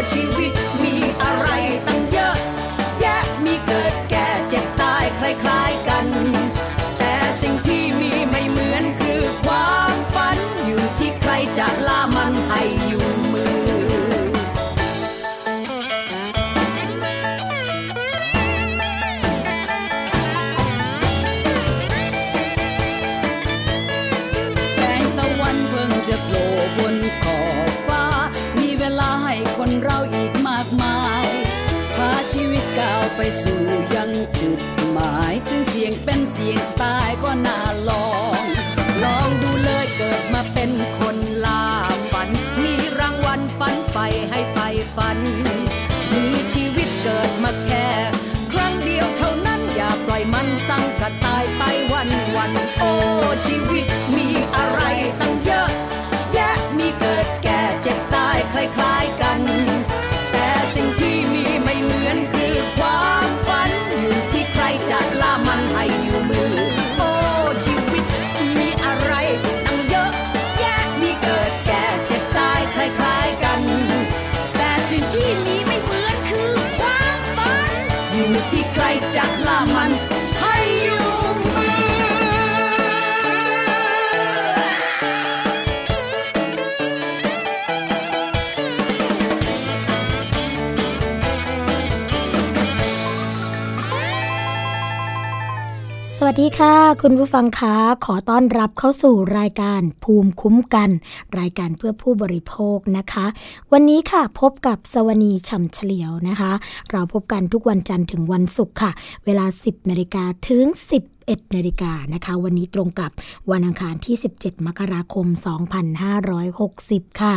what she. ให้คนเราอีกมากมาย พาชีวิตก้าวไปสู่ยังจุดหมาย ถึงเสียงเป็นเสียงตายก็น่าลอง ลองดูเลยเกิดมาเป็นคนล่าฝัน มีรางวัลฝันไฟให้ไฟฝัน มีชีวิตเกิดมาแค่ ครั้งเดียวเท่านั้นอย่าปล่อยมันสั่งกระตายไปวันวันโอ้ชีวิต คล้ายๆกันัสดีค่ะ คุณผู้ฟังคะขอต้อนรับเข้าสู่รายการภูมิคุ้มกัน รายการเพื่อผู้บริโภคนะคะ วันนี้ค่ะพบกับสวนีฉ่ำเฉลียวนะคะ เราพบกันทุกวันจันทร์ถึงวันศุกร์ค่ะ เวลา 10นาฬิกาถึง11นาฬิกานะคะ วันนี้ตรงกับวันอังคารที่ 17 มกราคม 2560 ค่ะ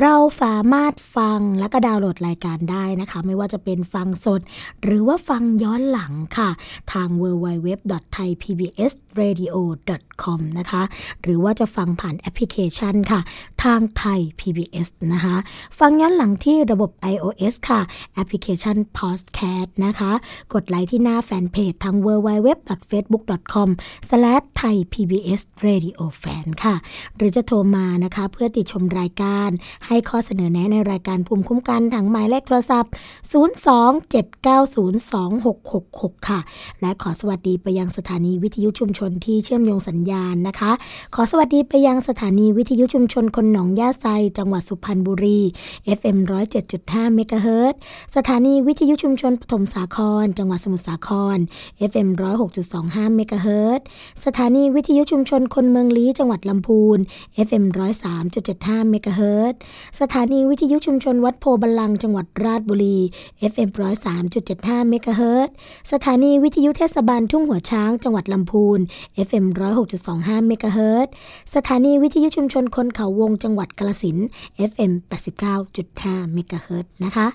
เราสามารถฟังและก็ดาวน์โหลดรายการได้นะคะ ไม่ว่าจะเป็นฟังสด หรือว่าฟังย้อนหลังค่ะ ทาง www.thaipbsradio.com นะคะ หรือว่าจะฟังผ่านแอปพลิเคชันค่ะ ทางไทย PBS นะคะ ฟังย้อนหลังที่ระบบ iOS ค่ะ แอปพลิเคชัน Podcast นะคะ กดไลค์ที่หน้าแฟนเพจทาง www.facebook.com/thaipbsradiofan ค่ะ หรือจะโทรมานะคะเพื่อติดชมรายการให้ข้อเสนอแนะในรายการภูมิคุ้มกันทางหมายเลขโทรศัพท์ 027902666 ค่ะ และขอสวัสดีไปยังสถานีวิทยุชุมชนที่เชื่อมโยงสัญญาณนะคะ ขอสวัสดีไปยังสถานีวิทยุชุมชนคนหนองย่าไซจังหวัดสุพรรณบุรี FM 107.5เมกะเฮิรตสถานีวิทยุชุมชนปฐมสาคร จังหวัดสมุทรสาคร FM 106.25เมกะเฮิรตสถานีวิทยุชุมชนคนเมืองลี้จังหวัดลำพูน FM 103.75เมกะเฮิรตสถานีวิทยุชุมชนวัดโพบาลังจังหวัดราชบุรี FM 103.75เมกะเฮิรตสถานีวิทยุเทศบาลทุ่งหัวช้างจังหวัดลำพูน FM 106.25เมกะเฮิรตสถานีวิทยุชุมชนคนเขาวงจังหวัดกาฬสิน FM 89.5เมกะเฮิรตนะคะ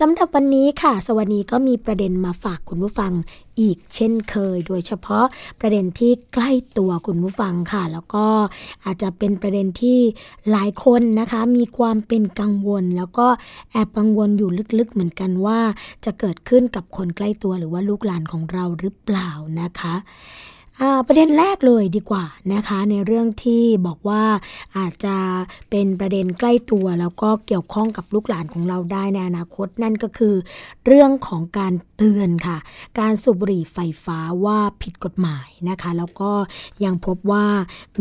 สำหรับวันนี้ค่ะ สวัสดีก็มีประเด็นมาฝากคุณผู้ฟัง อีกเช่นเคย โดยเฉพาะประเด็นที่ใกล้ตัวคุณผู้ฟังค่ะ แล้วก็อาจจะเป็นประเด็นที่หลายคนนะคะ มีความเป็นกังวล แล้วก็แอบกังวลอยู่ลึกๆเหมือนกันว่า จะเกิดขึ้นกับคนใกล้ตัวหรือว่าลูกหลานของเราหรือเปล่านะคะ ประเด็นแรกเลยดีกว่านะคะ ในเรื่องที่บอกว่าอาจจะเป็นประเด็นใกล้ตัว แล้วก็เกี่ยวข้องกับลูกหลานของเราได้ในอนาคตนั่นก็คือ เรื่องของการเตือนค่ะ การสูบบุหรี่ไฟฟ้าว่าผิดกฎหมายนะคะ แล้วก็ยังพบว่า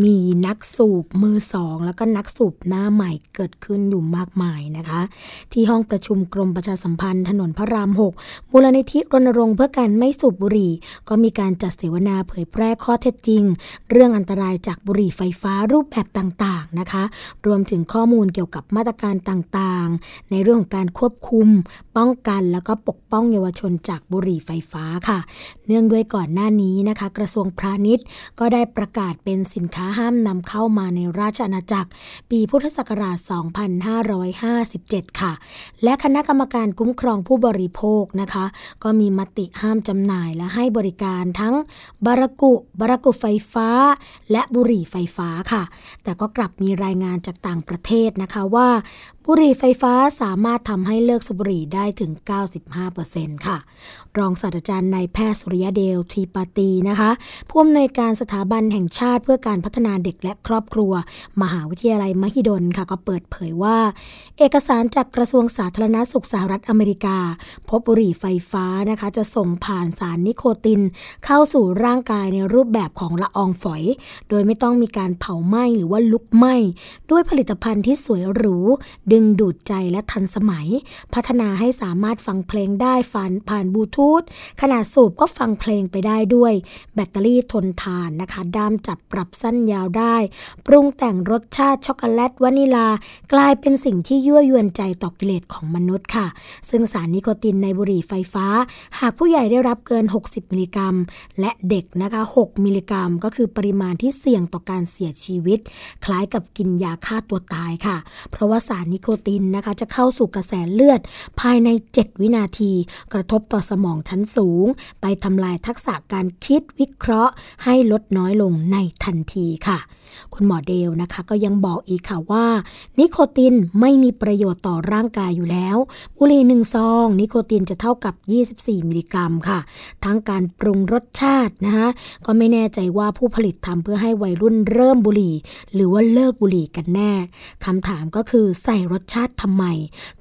มีนักสูบมือสองแล้วก็นักสูบหน้าใหม่เกิดขึ้นอยู่มากมายนะคะ ที่ห้องประชุมกรมประชาสัมพันธ์ ถนนพระราม 6 มูลนิธิรณรงค์เพื่อการไม่สูบบุหรี่ ก็มีการจัดเสวนาเผยแพร่ร่ข้อเท็จจริง เรื่องอันตรายจากบุหรี่ไฟฟ้ารูปแบบต่างๆนะคะ รวมถึงข้อมูลเกี่ยวกับมาตรการต่างๆ ในเรื่องของการควบคุม ป้องกันแล้วก็ปกป้องเยาวชนจากบุหรี่ไฟฟ้าค่ะ เนื่องด้วยก่อนหน้านี้นะคะ กระทรวงพาณิชย์ ก็ได้ประกาศเป็นสินค้าห้ามนำเข้ามาในราชอาณาจักร ปีพุทธศักราช 2557 ค่ะ และคณะกรรมการคุ้มครองผู้บริโภคนะคะ ก็มีมติห้ามจำหน่ายและให้บริการทั้งบารากุบารากุไฟฟ้า และบุหรี่ไฟฟ้าค่ะ แต่ก็กลับมีรายงานจากต่างประเทศนะคะว่า บุหรี่ไฟฟ้าสามารถทำให้เลิกสูบบุหรี่ได้ถึง 95%ค่ะ รองศาสตราจารย์นายแพทย์สุริยเดลทีปาตีนะคะผู้อำนวยการสถาบันแห่งชาติเพื่อการพัฒนาเด็กและครอบครัว มหาวิทยาลัยมหิดลค่ะ ก็เปิดเผยว่า เอกสารจากกระทรวงสาธารณาสุขสหรัฐอเมริกา พบบุหรี่ไฟฟ้านะคะ จะส่งผ่านสารนิโคติน เข้าสู่ร่างกายในรูปแบบของละอองฝอย โดยไม่ต้องมีการเผาไหม้หรือว่าลุกไหม้ด้วยผลิตภัณฑ์ที่สวยหรูดึงดูดใจและทันสมัย พัฒนาให้สามารถฟังเพลงได้ฟันผ่านบลูทูธขนาดสูบก็ฟังเพลงไปได้ด้วย แบตเตอรี่ทนทานนะคะ ด้ามจับปรับสั้นยาวได้ ปรุงแต่งรสชาติช็อกโกแลตวานิลา กลายเป็นสิ่งที่ยั่วยวนใจต่อกิเลสของมนุษย์ค่ะ ซึ่งสารนิโคตินในบุหรี่ไฟฟ้า หากผู้ใหญ่ได้รับเกิน 60 มิลลิกรัม และเด็กนะคะ 6 มิลลิกรัม ก็คือปริมาณที่เสี่ยงต่อการเสียชีวิต คล้ายกับกินยาฆ่าตัวตายค่ะ เพราะว่าสารนิโคตินนะคะ จะเข้าสู่กระแสเลือด ภายใน 7 วินาที กระทบต่อสมองชั้นสูง ไปทำลายทักษะการคิดวิเคราะห์ ให้ลดน้อยลงในทันทีค่ะคุณหมอเดลนะคะก็ยังบอกอีกค่ะว่า นิโคตินไม่มีประโยชน์ต่อร่างกายอยู่แล้ว บุหรี่หนึ่งซอง นิโคตินจะเท่ากับ 24 มิลลิกรัมค่ะ ทั้งการปรุงรสชาตินะคะก็ไม่แน่ใจว่าผู้ผลิตทำเพื่อให้วัยรุ่นเริ่มบุหรี่ หรือว่าเลิกบุหรี่กันแน่คำถามก็คือใส่รสชาติทำไม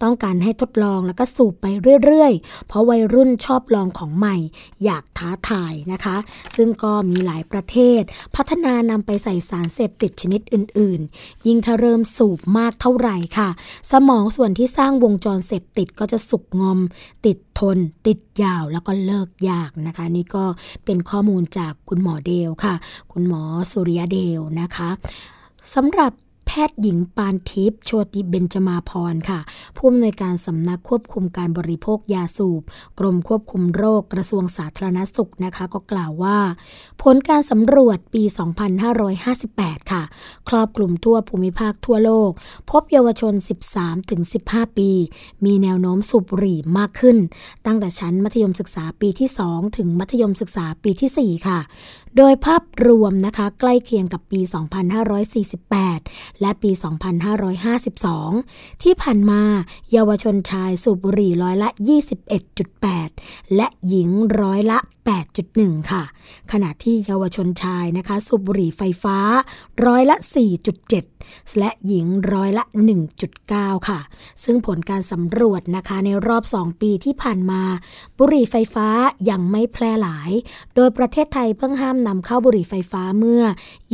ต้องการให้ทดลองแล้วก็สูบไปเรื่อยๆ เพราะวัยรุ่นชอบลองของใหม่ อยากท้าทายนะคะ ซึ่งก็มีหลายประเทศ พัฒนานำไปใส่สารเสพติดชนิดอื่น ๆ ยิ่งถ้าเริ่มสูบมากเท่าไหร่ค่ะ สมองส่วนที่สร้างวงจรเสพติดก็จะสุกงอม ติดทน ติดยาวแล้วก็เลิกยากนะคะ นี่ก็เป็นข้อมูลจากคุณหมอเดลค่ะ คุณหมอสุริยเดลนะคะสำหรับ แพทย์หญิงปานทิพย์โชติเบญจมาพรค่ะ ผู้อำนวยการสำนักควบคุมการบริโภคยาสูบ กรมควบคุมโรคกระทรวงสาธารณสุขนะคะ ก็กล่าวว่า ผลการสำรวจปี 2558 ค่ะ ครอบคลุมทั่วภูมิภาคทั่วโลก พบเยาวชน 13-15 ปี มีแนวโน้มสูบบุหรี่มากขึ้น ตั้งแต่ชั้นมัธยมศึกษาปีที่ 2 ถึงมัธยมศึกษาปีที่ 4 ค่ะ โดยภาพรวมนะคะใกล้เคียงกับปี 2548 และปี 2552 ที่ผ่านมาเยาวชนชายสูบบุหรี่ร้อยละ 21.8 และหญิงร้อยละ8.1 ค่ะ ขณะที่เยาวชนชายนะคะ สูบบุหรี่ไฟฟ้าร้อยละ 4.7 และหญิงร้อยละ 1.9 ค่ะ ซึ่งผลการสำรวจนะคะในรอบ 2 ปีที่ผ่านมา บุหรี่ไฟฟ้ายังไม่แพร่หลาย โดยประเทศไทยเพิ่งห้ามนำเข้าบุหรี่ไฟฟ้าเมื่อ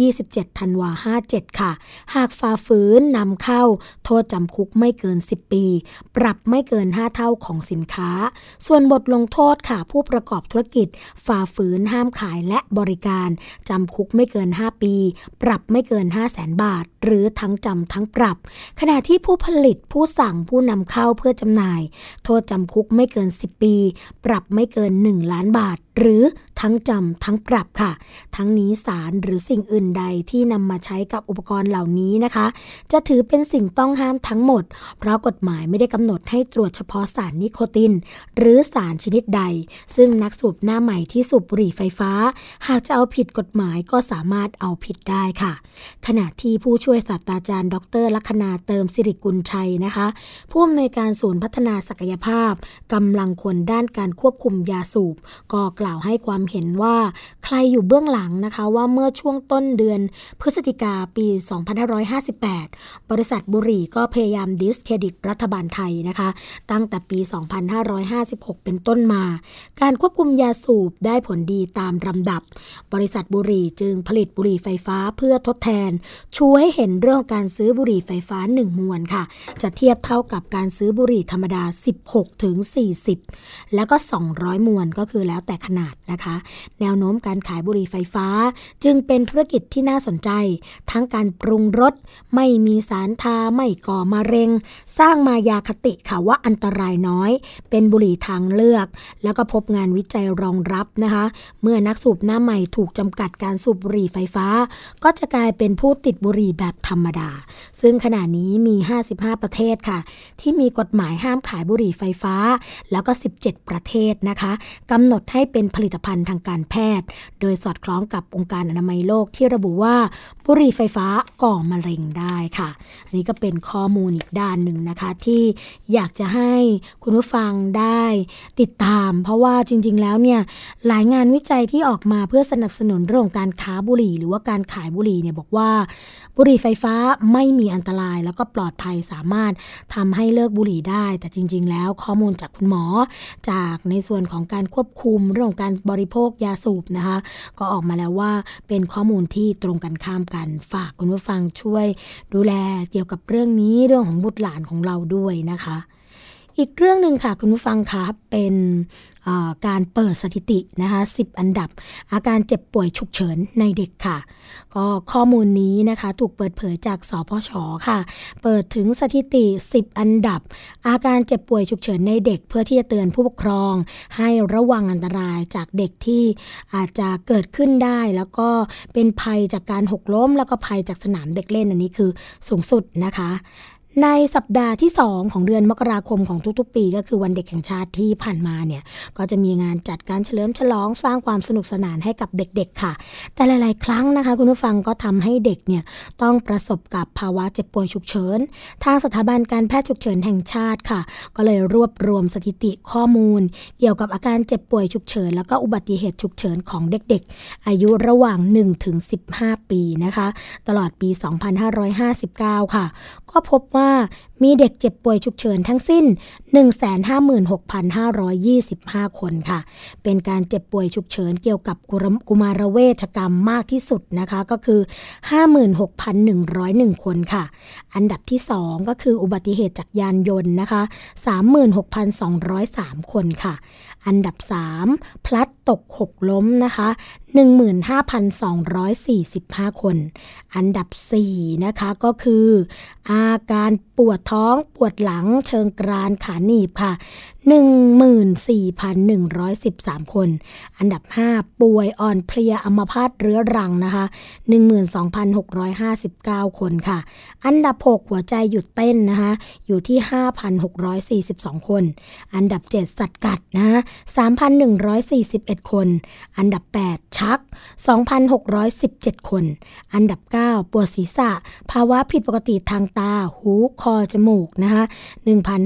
27 ธันวา 57 ค่ะ หากฝ่าฝืนนำเข้า โทษจำคุกไม่เกิน 10 ปี ปรับไม่เกิน 5 เท่าของสินค้า ส่วนบทลงโทษค่ะผู้ประกอบธุรกิจฝ่าฝืนห้ามขายและบริการ จำคุกไม่เกิน 5 ปี ปรับไม่เกิน 5 0 0แสนบาท หรือทั้งจำทั้งปรับ ขณะที่ผู้ผลิตผู้สั่งผู้นำเข้าเพื่อจำหน่าย โทษจำคุกไม่เกิน 10 ปี ปรับไม่เกิน 1 ล้านบาท หรือทั้งจำทั้งปรับค่ะ ทั้งนี้สารหรือสิ่งอื่นใดที่นำมาใช้กับอุปกรณ์เหล่านี้นะคะ จะถือเป็นสิ่งต้องห้ามทั้งหมด เพราะกฎหมายไม่ได้กำหนดให้ตรวจเฉพาะสารนิโคติน หรือสารชนิดใด ซึ่งนักสูบหน้าใหม่ที่สูบบุหรี่ไฟฟ้า หากจะเอาผิดกฎหมายก็สามารถเอาผิดได้ค่ะ ขณะที่ผู้ช่วยศาสตราจารย์ ดรลัคนาเติมสิริกุลชัยนะคะ ผู้อำนวยการศูนย์พัฒนาศักยภาพกำลังคนด้านการควบคุมยาสูบก็กล่าวให้ความเห็นว่าใครอยู่เบื้องหลังนะคะว่าเมื่อช่วงต้นเดือนพฤศจิกาปี 2558 บริษัทบุหรี่ก็พยายามดิสเครดิตรัฐบาลไทยนะคะ ตั้งแต่ปี 2556 เป็นต้นมา การควบคุมยาสูบได้ผลดีตามลำดับ บริษัทบุหรี่จึงผลิตบุหรี่ไฟฟ้าเพื่อทดแทนชูให้เห็นเรื่องการซื้อบุหรี่ไฟฟ้า 1 มวนค่ะ จะเทียบเท่ากับการซื้อบุหรี่ธรรมดา 16ถึง40 แล้วก็ 200 มวนก็คือแล้วแต่ขนาดนะคะ แนวโน้มการขายบุหรี่ไฟฟ้า จึงเป็นธุรกิจที่น่าสนใจ ทั้งการปรุงรสไม่มีสารทาไม่ก่อมะเร็ง สร้างมายาคติค่ะว่าอันตรายน้อย เป็นบุหรี่ทางเลือก แล้วก็พบงานวิจัยรองรับนะคะ เมื่อนักสูบหน้าใหม่ถูกจำกัดการสูบบุหรี่ไฟฟ้า ก็จะกลายเป็นผู้ติดบุหรี่แบบธรรมดา ซึ่งขณะนี้มี 55 ประเทศค่ะ ที่มีกฎหมายห้ามขายบุหรี่ไฟฟ้า แล้วก็ 17 ประเทศนะคะกำหนดให้เป็นเป็นผลิตภัณฑ์ทางการแพทย์ โดยสอดคล้องกับองค์การอนามัยโลกที่ระบุว่าบุหรี่ไฟฟ้าก่อมะเร็งได้ค่ะ อันนี้ก็เป็นข้อมูลอีกด้านหนึ่งนะคะ ที่อยากจะให้คุณผู้ฟังได้ติดตาม เพราะว่าจริง ๆ แล้วเนี่ยหลายงานวิจัยที่ออกมาเพื่อสนับสนุนเรื่องการค้าบุหรี่ หรือว่าการขายบุหรี่เนี่ยบอกว่า บุหรี่ไฟฟ้าไม่มีอันตรายแล้วก็ปลอดภัยสามารถทำให้เลิกบุหรี่ได้ แต่จริง ๆ แล้วข้อมูลจากคุณหมอ จากในส่วนของการควบคุมเรื่องของการบริโภคยาสูบนะคะ ก็ออกมาแล้วว่าเป็นข้อมูลที่ตรงกันข้ามกันฝากคุณผู้ฟังช่วย ดูแลเกี่ยวกับเรื่องนี้เรื่องของบุตรหลานของเราด้วยนะคะ อีกเรื่องหนึ่งค่ะคุณผู้ฟังคะเป็นการเปิดสถิตินะคะ10 อันดับ อาการเจ็บป่วยฉุกเฉินในเด็กค่ะ ก็ข้อมูลนี้นะคะถูกเปิดเผยจากสพชค่ะ เปิดถึงสถิติ 10 อันดับ อาการเจ็บป่วยฉุกเฉินในเด็ก เพื่อที่จะเตือนผู้ปกครอง ให้ระวังอันตรายจากเด็กที่อาจจะเกิดขึ้นได้ แล้วก็เป็นภัยจากการหกล้ม แล้วก็ภัยจากสนามเด็กเล่นอันนี้คือสูงสุดนะคะ ในสัปดาห์ที่ 2 ของเดือนมกราคมของทุกๆ ปี ก็คือวันเด็กแห่งชาติที่ผ่านมาเนี่ยก็จะมีงานจัดการเฉลิมฉลองสร้างความสนุกสนานให้กับเด็กๆค่ะ แต่หลายๆ ครั้งนะคะ คุณผู้ฟังก็ทำให้เด็กเนี่ยต้องประสบกับภาวะเจ็บป่วยฉุกเฉิน ทางสถาบันการแพทย์ฉุกเฉินแห่งชาติค่ะ ก็เลยรวบรวมสถิติข้อมูล เกี่ยวกับอาการเจ็บป่วยฉุกเฉิน แล้วก็อุบัติเหตุฉุกเฉินของเด็กๆ อายุระหว่าง 1-15 ปีนะคะ ตลอดปี 2559 ค่ะ ก็พบว่ามีเด็กเจ็บป่วยฉุกเฉินทั้งสิ้น 156,525 คนค่ะ เป็นการเจ็บป่วยฉุกเฉินเกี่ยวกับกุมารเวชกรรมมากที่สุดนะคะก็คือ 56,101 คนค่ะอันดับที่ 2 ก็คืออุบัติเหตุจากยานยนต์นะคะ 36,203 คนค่ะ อันดับ 3 พลัดตกหกล้มนะคะ 15,245 คน อันดับ 4 นะคะก็คือ อาการปวดท้องปวดหลังเชิงกรานขาหนีบค่ะ 14,113 คน อันดับ 5 ป่วยอ่อนเพลียอัมพาตเรื้อรังนะคะ 12,659 คนค่ะ อันดับ 6 หัวใจหยุดเต้นนะคะ อยู่ที่ 5,642 คน อันดับ 7 สัตว์กัดนะ 3,141 คน อันดับ 8 ชัก 2,617 คน อันดับ 9 ปวดศีรษะ ภาวะผิดปกติทางตา หู คอ จมูกนะคะ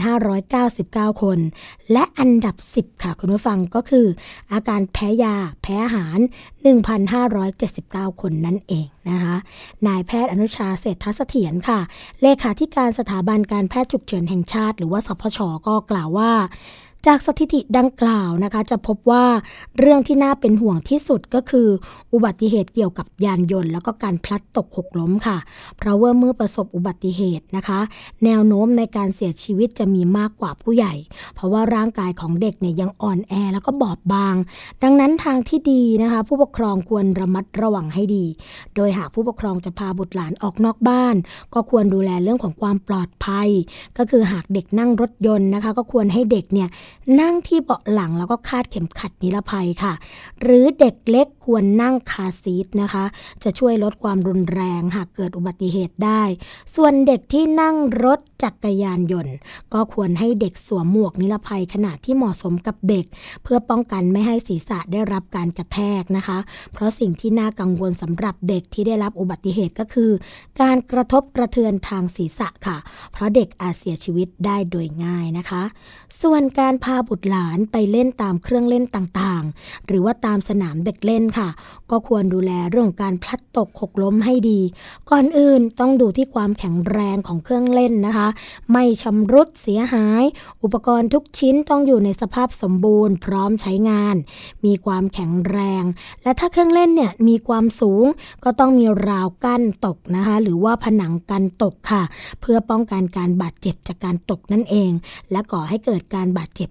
1,599 คนและอันดับ 10 ค่ะ คุณผู้ฟังก็คือ อาการแพ้ยาแพ้อาหาร 1,579 คนนั่นเองนะคะ นายแพทย์อนุชาเศรษฐเสถียรค่ะ เลขาธิการสถาบันการแพทย์ฉุกเฉินแห่งชาติ หรือว่าสพชก็กล่าวว่า จากสถิติดังกล่าวนะคะ จะพบว่าเรื่องที่น่าเป็นห่วงที่สุดก็คือ อุบัติเหตุเกี่ยวกับยานยนต์ แล้วก็การพลัดตกหกล้มค่ะ เพราะว่าเมื่อประสบอุบัติเหตุนะคะ แนวโน้มในการเสียชีวิตจะมีมากกว่าผู้ใหญ่ เพราะว่าร่างกายของเด็กเนี่ยยังอ่อนแอแล้วก็บอบบาง ดังนั้นทางที่ดีนะคะ ผู้ปกครองควรระมัดระวังให้ดี โดยหากผู้ปกครองจะพาบุตรหลานออกนอกบ้าน ก็ควรดูแลเรื่องของความปลอดภัย ก็คือหากเด็กนั่งรถยนต์นะคะ ก็ควรให้เด็กเนี่ยนั่งที่เบาะหลังแล้วก็คาดเข็มขัดนิรภัยค่ะ หรือเด็กเล็กควรนั่งคาซีทนะคะ จะช่วยลดความรุนแรงหากเกิดอุบัติเหตุได้ ส่วนเด็กที่นั่งรถจักรยานยนต์ ก็ควรให้เด็กสวมหมวกนิรภัยขนาดที่เหมาะสมกับเด็ก เพื่อป้องกันไม่ให้ศีรษะได้รับการกระแทกนะคะ เพราะสิ่งที่น่ากังวลสำหรับเด็กที่ได้รับอุบัติเหตุก็คือ การกระทบกระเทือนทางศีรษะค่ะ เพราะเด็กอาจเสียชีวิตได้โดยง่ายนะคะ ส่วนการพาบุตรหลานไปเล่นตามเครื่องเล่นต่างๆ หรือว่าตามสนามเด็กเล่นค่ะ ก็ควรดูแลเรื่องการพลัดตกหกล้มให้ดี ก่อนอื่นต้องดูที่ความแข็งแรงของเครื่องเล่นนะคะ ไม่ชำรุดเสียหาย อุปกรณ์ทุกชิ้นต้องอยู่ในสภาพสมบูรณ์ พร้อมใช้งาน มีความแข็งแรง และถ้าเครื่องเล่นเนี่ยมีความสูงก็ต้องมีราวกั้นตกนะคะ หรือว่าผนังกันตกค่ะ เพื่อป้องกันการบาดเจ็บจากการตกนั่นเอง และก่อให้เกิดการบาดเจ็บ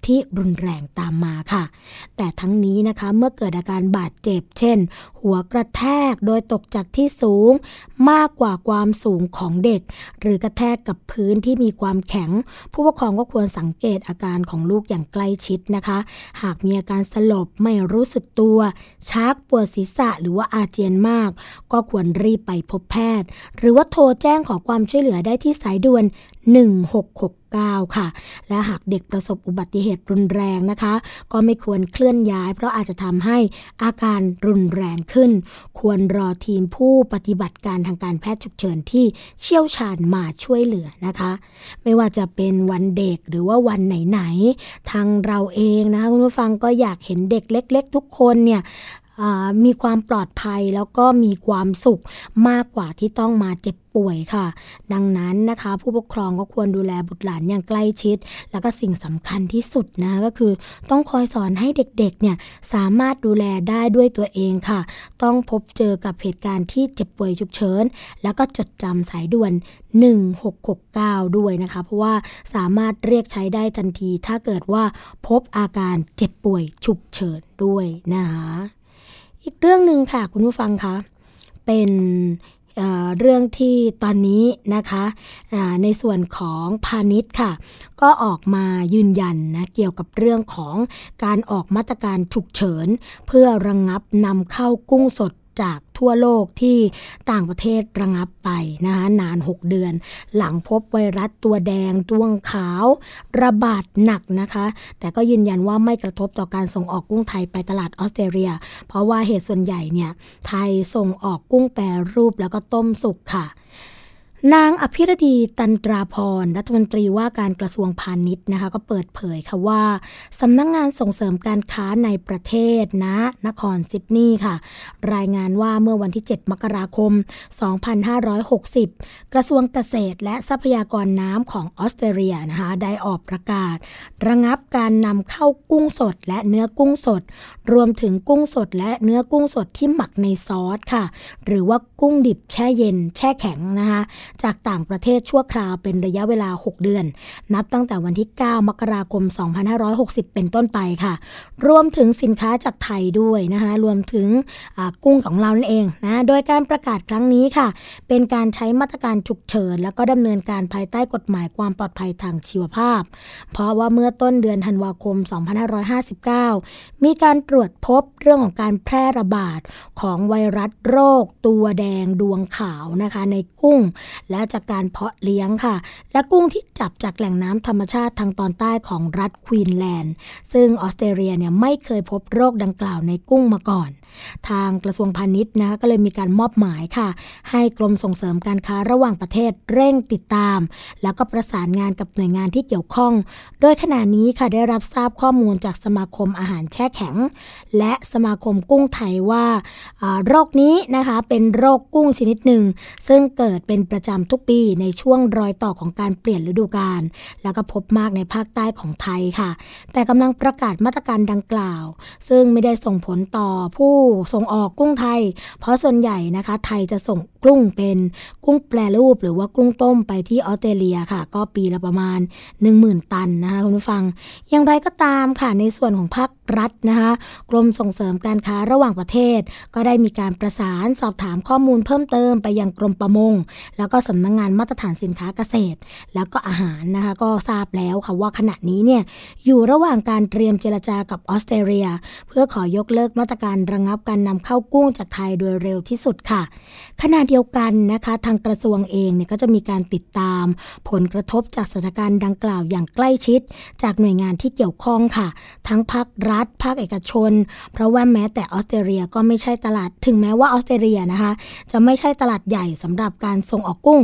ที่รุนแรงตามมาค่ะ แต่ทั้งนี้นะคะเมื่อเกิดอาการบาดเจ็บ เช่น หัวกระแทกโดยตกจากที่สูง มากกว่าความสูงของเด็ก หรือกระแทกกับพื้นที่มีความแข็ง ผู้ปกครองก็ควรสังเกตอาการของลูกอย่างใกล้ชิดนะคะ หากมีอาการสลบไม่รู้สึกตัว ชักปวดศีรษะหรือว่าอาเจียนมาก ก็ควรรีบไปพบแพทย์ หรือว่าโทรแจ้งขอความช่วยเหลือได้ที่สายด่วน 1669 ค่ะ และหากเด็กประสบอุบัติเหตุรุนแรงนะคะ ก็ไม่ควรเคลื่อนย้าย เพราะอาจจะทำให้อาการรุนแรงขึ้น ควรรอทีมผู้ปฏิบัติการทางการแพทย์ฉุกเฉินที่เชี่ยวชาญมาช่วยเหลือนะคะ ไม่ว่าจะเป็นวันเด็กหรือว่าวันไหนๆทางเราเองนะคะคุณผู้ฟังก็อยากเห็นเด็กเล็ก ๆ ทุกคนเนี่ย มีความปลอดภัยแล้วก็มีความสุขมากกว่าที่ต้องมาเจ็บป่วยค่ะ ดังนั้นนะคะ ผู้ปกครองก็ควรดูแลบุตรหลานอย่างใกล้ชิด แล้วก็สิ่งสำคัญที่สุดนะก็คือ ต้องคอยสอนให้เด็กๆเนี่ยสามารถดูแลได้ด้วยตัวเองค่ะ ต้องพบเจอกับเหตุการณ์ที่เจ็บป่วยฉุกเฉินแล้วก็จดจำสายด่วน 1669 ด้วยนะคะ เพราะว่าสามารถเรียกใช้ได้ทันที ถ้าเกิดว่าพบอาการเจ็บป่วยฉุกเฉินด้วยนะคะ อีกเรื่องหนึ่งค่ะคุณผู้ฟังคะเป็นเรื่องที่ตอนนี้นะคะในส่วนของพาณิชย์ค่ะ ก็ออกมายืนยันนะเกี่ยวกับเรื่องของการออกมาตรการฉุกเฉิน เพื่อระงงับนำเข้ากุ้งสด จากทั่วโลกที่ต่างประเทศระงับไปนะคะนาน 6 เดือน หลังพบไวรัสตัวแดงตวงขาว ระบาดหนักนะคะ แต่ก็ยืนยันว่าไม่กระทบต่อการส่งออกกุ้งไทยไปตลาดออสเตรเลีย เพราะว่าเหตุส่วนใหญ่เนี่ยไทยส่งออกกุ้งแปรรูปแล้วก็ต้มสุกค่ะ นางอภิรดีตันตราพรรัฐมนตรีว่าการกระทรวงพาณิชย์นะคะ ก็เปิดเผยค่ะว่าสำนักงงานส่งเสริมการค้าในประเทศนะนครซิดนีย์ค่ะ รายงานว่าเมื่อวันที่ 7 มกราคม 2560 กระทรวงเกษตรและทรัพยากรน้ำของออสเตรเลียนะคะ ได้ออกประกาศ ระงับการนำเข้ากุ้งสดและเนื้อกุ้งสด รวมถึงกุ้งสดและเนื้อกุ้งสดที่หมักในซอสค่ะ หรือว่ากุ้งดิบแช่เย็นแช่แข็งนะคะจากต่างประเทศชั่วคราวเป็นระยะเวลา 6 เดือน นับตั้งแต่วันที่ 9 มกราคม 2560 เป็นต้นไปค่ะ รวมถึงสินค้าจากไทยด้วยนะคะรวมถึงกุ้งของเรานั่นเองนะโดยการประกาศครั้งนี้ค่ะ เป็นการใช้มาตรการฉุกเฉิน แล้วก็ดำเนินการภายใต้กฎหมายความปลอดภัยทางชีวภาพ เพราะว่าเมื่อต้นเดือนธันวาคม 2559 มีการตรวจพบเรื่องของการแพร่ระบาดของไวรัสโรค ตัวแดงดวงขาวนะคะ ในกุ้งและจากการเพาะเลี้ยงค่ะ และกุ้งที่จับจากแหล่งน้ำธรรมชาติทางตอนใต้ของรัฐควีนแลนด์ ซึ่งออสเตรเลียเนี่ยไม่เคยพบโรคดังกล่าวในกุ้งมาก่อน ทางกระทรวงพาณิชย์นะคะก็เลยมีการมอบหมายค่ะ ให้กรมส่งเสริมการค้าระหว่างประเทศเร่งติดตาม แล้วก็ประสานงานกับหน่วยงานที่เกี่ยวข้อง โดยขณะนี้ค่ะได้รับทราบข้อมูลจากสมาคมอาหารแช่แข็ง และสมาคมกุ้งไทยว่าโรคนี้นะคะเป็นโรคกุ้งชนิดหนึ่ง ซึ่งเกิดเป็นประจำทุกปีในช่วงรอยต่อของการเปลี่ยนฤดูกาลแล้วก็พบมากในภาคใต้ของไทยค่ะ แต่กำลังประกาศมาตรการดังกล่าว ซึ่งไม่ได้ส่งผลต่อผู้ส่งออกกุ้งไทย เพราะส่วนใหญ่นะคะ ไทยจะส่ง กุ้งเป็นกุ้งแปรรูปหรือว่ากุ้งต้มไปที่ออสเตรเลียค่ะ ก็ปีละประมาณ 10,000 ตันนะคะคุณผู้ฟัง อย่างไรก็ตามค่ะในส่วนของภาครัฐนะคะกรมส่งเสริมการค้าระหว่างประเทศ ก็ได้มีการประสานสอบถามข้อมูลเพิ่มเติมไปยังกรมประมง แล้วก็สำนักงงานมาตรฐานสินค้าเกษตร แล้วก็อาหารนะคะก็ทราบแล้วค่ะว่าขณะนี้เนี่ยอยู่ระหว่างการเตรียมเจรจากับออสเตรเลีย เพื่อขอยกเลิกมาตรการระงับการนำเข้ากุ้งจากไทยโดยเร็วที่สุดค่ะขณะเดียวกันนะคะ ทางกระทรวงเองเนี่ยก็จะมีการติดตามผลกระทบจากสถานการณ์ดังกล่าวอย่างใกล้ชิด จากหน่วยงานที่เกี่ยวข้องค่ะ ทั้งภาครัฐ ภาคเอกชน เพราะว่าแม้แต่ออสเตรเลียก็ไม่ใช่ตลาดถึงแม้ว่าออสเตรเลียนะคะ จะไม่ใช่ตลาดใหญ่สำหรับการส่งออกกุ้ง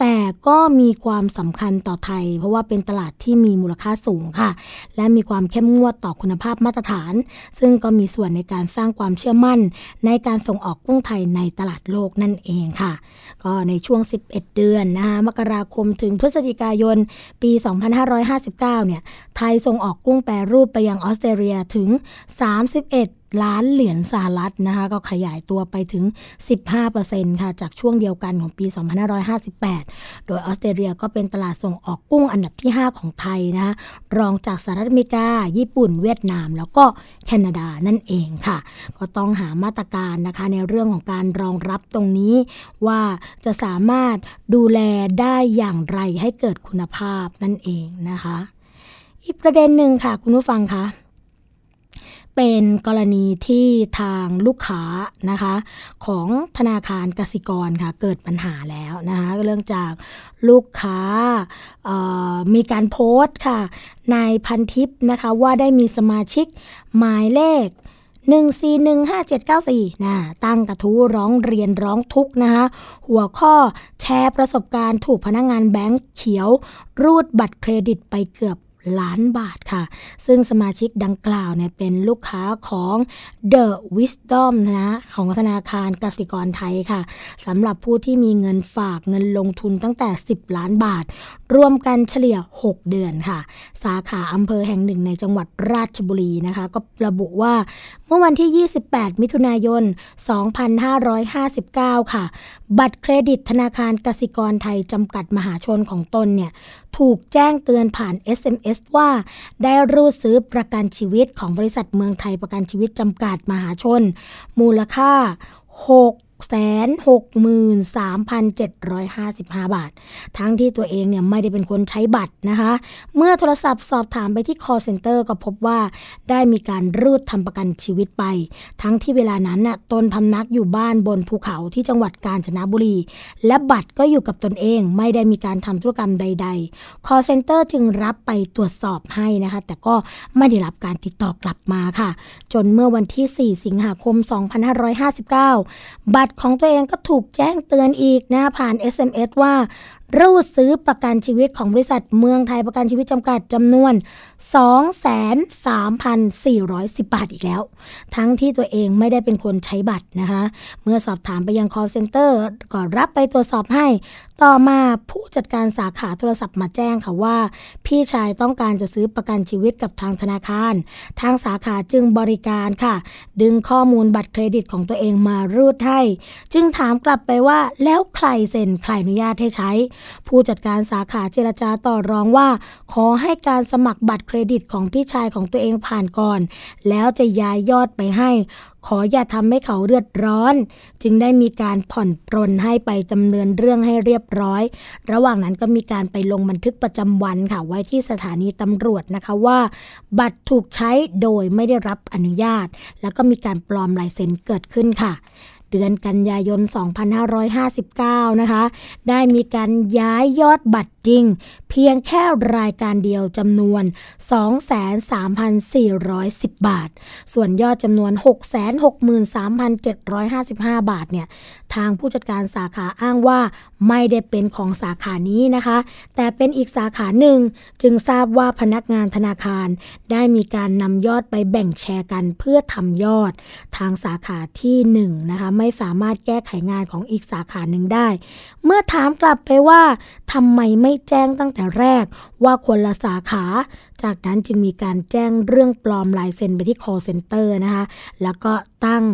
แต่ก็มีความสำคัญต่อไทย เพราะว่าเป็นตลาดที่มีมูลค่าสูงค่ะ และมีความเข้มงวดต่อคุณภาพมาตรฐาน ซึ่งก็มีส่วนในการสร้างความเชื่อมั่น ในการส่งออกกุ้งไทยในตลาดโลกนั่นเองค่ะ ก็ในช่วง 11 เดือนนะคะมกราคมถึงพฤศจิกายนปี 2559 เนี่ย ไทยส่งออกกุ้งแปรรูปไปยังออสเตรเลียถึง 31 ล้านเหรียญสหรัฐนะคะก็ขยายตัวไปถึง 15%ค่ะจากช่วงเดียวกันของปี 2558 โดยออสเตรเลียก็เป็นตลาดส่งออกกุ้งอันดับที่ 5 ของไทยนะคะรองจากสหรัฐอเมริกา ญี่ปุ่น เวียดนาม แล้วก็แคนาดานั่นเองค่ะ ก็ต้องหามาตรการนะคะในเรื่องของการรองรับตรงนี้ ว่าจะสามารถดูแลได้อย่างไรให้เกิดคุณภาพนั่นเองนะคะ อีกประเด็นหนึ่งค่ะ คุณผู้ฟังคะ เป็นกรณีที่ทางลูกค้านะคะของธนาคารกสิกรค่ะเกิดปัญหาแล้วนะคะเรื่องจากลูกค้ามีการโพสต์ค่ะในพันทิปนะคะว่าได้มีสมาชิกหมายเลข1415794นะตั้งกระทู้ร้องเรียนร้องทุกนะคะหัวข้อแชร์ประสบการณ์ถูกพนักงงานแบงค์เขียว รูดบัตรเครดิตไปเกือบ ล้านบาทค่ะ ซึ่งสมาชิกดังกล่าวเนี่ยเป็นลูกค้าของ The Wisdom นะของธนาคารกสิกรไทยค่ะสำหรับผู้ที่มีเงินฝากเงินลงทุนตั้งแต่ 10 ล้านบาท รวมกันเฉลี่ย 6 เดือนค่ะ สาขาอำเภอแห่งหนึ่งในจังหวัดราชบุรีนะคะ ก็ระบุว่าเมื่อวันที่ 28 มิถุนายน 2559 ค่ะ บัตรเครดิตธนาคารกสิกรไทยจำกัดมหาชนของตนเนี่ยถูกแจ้งเตือนผ่าน SMS ว่า ได้รูดซื้อประกันชีวิตของบริษัทเมืองไทยประกันชีวิตจำกัดมหาชน มูลค่า 6 663,755 บาท ทั้งที่ตัวเองเนี่ยไม่ได้เป็นคนใช้บัตรนะคะ เมื่อโทรศัพท์สอบถามไปที่ call center ก็พบว่าได้มีการรูดทำประกันชีวิตไป ทั้งที่เวลานั้นน่ะตนพำนักอยู่บ้านบนภูเขาที่จังหวัดกาญจนบุรี และบัตรก็อยู่กับตนเองไม่ได้มีการทำธุรกรรมใด ๆ call center จึงรับไปตรวจสอบให้นะคะ แต่ก็ไม่ได้รับการติดต่อกลับมาค่ะ จนเมื่อวันที่ 4 สิงหาคม 2559 บัตรของตัวเองก็ถูกแจ้งเตือนอีกนะผ่าน SMS ว่ารูดซื้อประกันชีวิตของบริษัทเมืองไทยประกันชีวิตจำกัดจำนวน 23,410 บาทอีกแล้ว ทั้งที่ตัวเองไม่ได้เป็นคนใช้บัตรนะคะ เมื่อสอบถามไปยัง call center ก็รับไปตรวจสอบให้ ต่อมาผู้จัดการสาขาโทรศัพท์มาแจ้งค่ะว่า พี่ชายต้องการจะซื้อประกันชีวิตกับทางธนาคาร ทางสาขาจึงบริการค่ะ ดึงข้อมูลบัตรเครดิตของตัวเองมารูดให้ จึงถามกลับไปว่าแล้วใครเซ็นใครอนุญาตให้ใช้ ผู้จัดการสาขาเจรจาต่อรองว่า ขอให้การสมัครบัตรเครดิตของพี่ชายของตัวเองผ่านก่อน แล้วจะย้ายยอดไปให้ ขออย่าทำให้เขาเดือดร้อน จึงได้มีการผ่อนปรนให้ไปจำเนินเรื่องให้เรียบร้อย ระหว่างนั้นก็มีการไปลงบันทึกประจำวันค่ะ ไว้ที่สถานีตำรวจนะคะว่า บัตรถูกใช้โดยไม่ได้รับอนุญาต แล้วก็มีการปลอมลายเซ็นเกิดขึ้นค่ะ เดือนกันยายน 2559 นะคะ ได้มีการย้ายยอดบัตรจริง เพียงแค่รายการเดียวจำนวน 23,410 บาท ส่วนยอดจำนวน 663,755 บาทเนี่ย ทางผู้จัดการสาขาอ้างว่าไม่ได้เป็นของสาขานี้นะคะ แต่เป็นอีกสาขาหนึ่ง จึงทราบว่าพนักงานธนาคาร ได้มีการนำยอดไปแบ่งแชร์กันเพื่อทำยอด ทางสาขาที่ 1นนะคะไม่สามารถแก้ไขงานของอีกสาขาหนึ่งได้ เมื่อถามกลับไปว่าทำไมไม่แจ้งตั้งแต่แรกว่าคนละสาขา จากนั้นจึงมีการแจ้งเรื่องปลอมลายเซ็นไปที่ call center นะคะ แล้วก็ตั้ง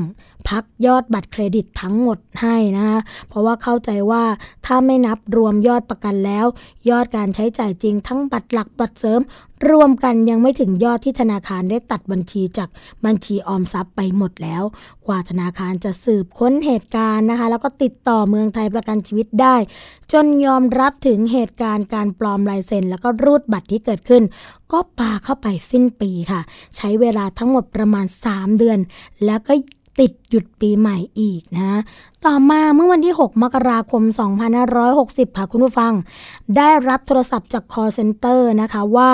พักยอดบัตรเครดิตทั้งหมดให้นะคะเพราะว่าเข้าใจว่าถ้าไม่นับรวมยอดประกันแล้ว ยอดการใช้จ่ายจริงทั้งบัตรหลักบัตรเสริม รวมกันยังไม่ถึงยอดที่ธนาคารได้ตัดบัญชีจากบัญชีออมทรัพย์ไปหมดแล้ว กว่าธนาคารจะสืบค้นเหตุการณ์นะคะ แล้วก็ติดต่อเมืองไทยประกันชีวิตได้ จนยอมรับถึงเหตุการณ์การปลอมลายเซ็น แล้วก็รูดบัตรที่เกิดขึ้น ก็ปาเข้าไปสิ้นปีค่ะ ใช้เวลาทั้งหมดประมาณ 3 เดือน แล้วก็ ติดหยุดปีใหม่อีกนะ ต่อมาเมื่อวันที่ 6 มกราคม 2560 ค่ะคุณผู้ฟัง ได้รับโทรศัพท์จาก call center นะคะว่า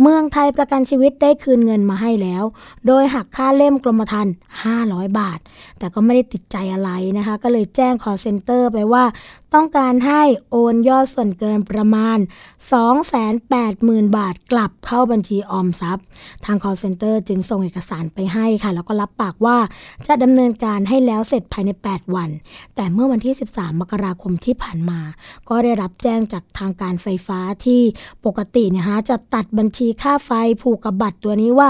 เมืองไทยประกันชีวิตได้คืนเงินมาให้แล้ว โดยหักค่าเล่มกรมธรรม์500 บาท แต่ก็ไม่ได้ติดใจอะไรนะคะ ก็เลยแจ้ง call center ไปว่าต้องการให้โอนยอดส่วนเกินประมาณ 280,000 บาทกลับเข้าบัญชีออมทรัพย์ ทาง call center จึงส่งเอกสารไปให้ค่ะ แล้วก็รับปากว่าจะดำเนินการให้แล้วเสร็จภายใน 8 วันแต่เมื่อวันที่ 13 มกราคมที่ผ่านมา ก็ได้รับแจ้งจากทางการไฟฟ้าที่ปกติเนี่ยฮะจะตัดบัญชีค่าไฟผูกกับบัตรตัวนี้ว่า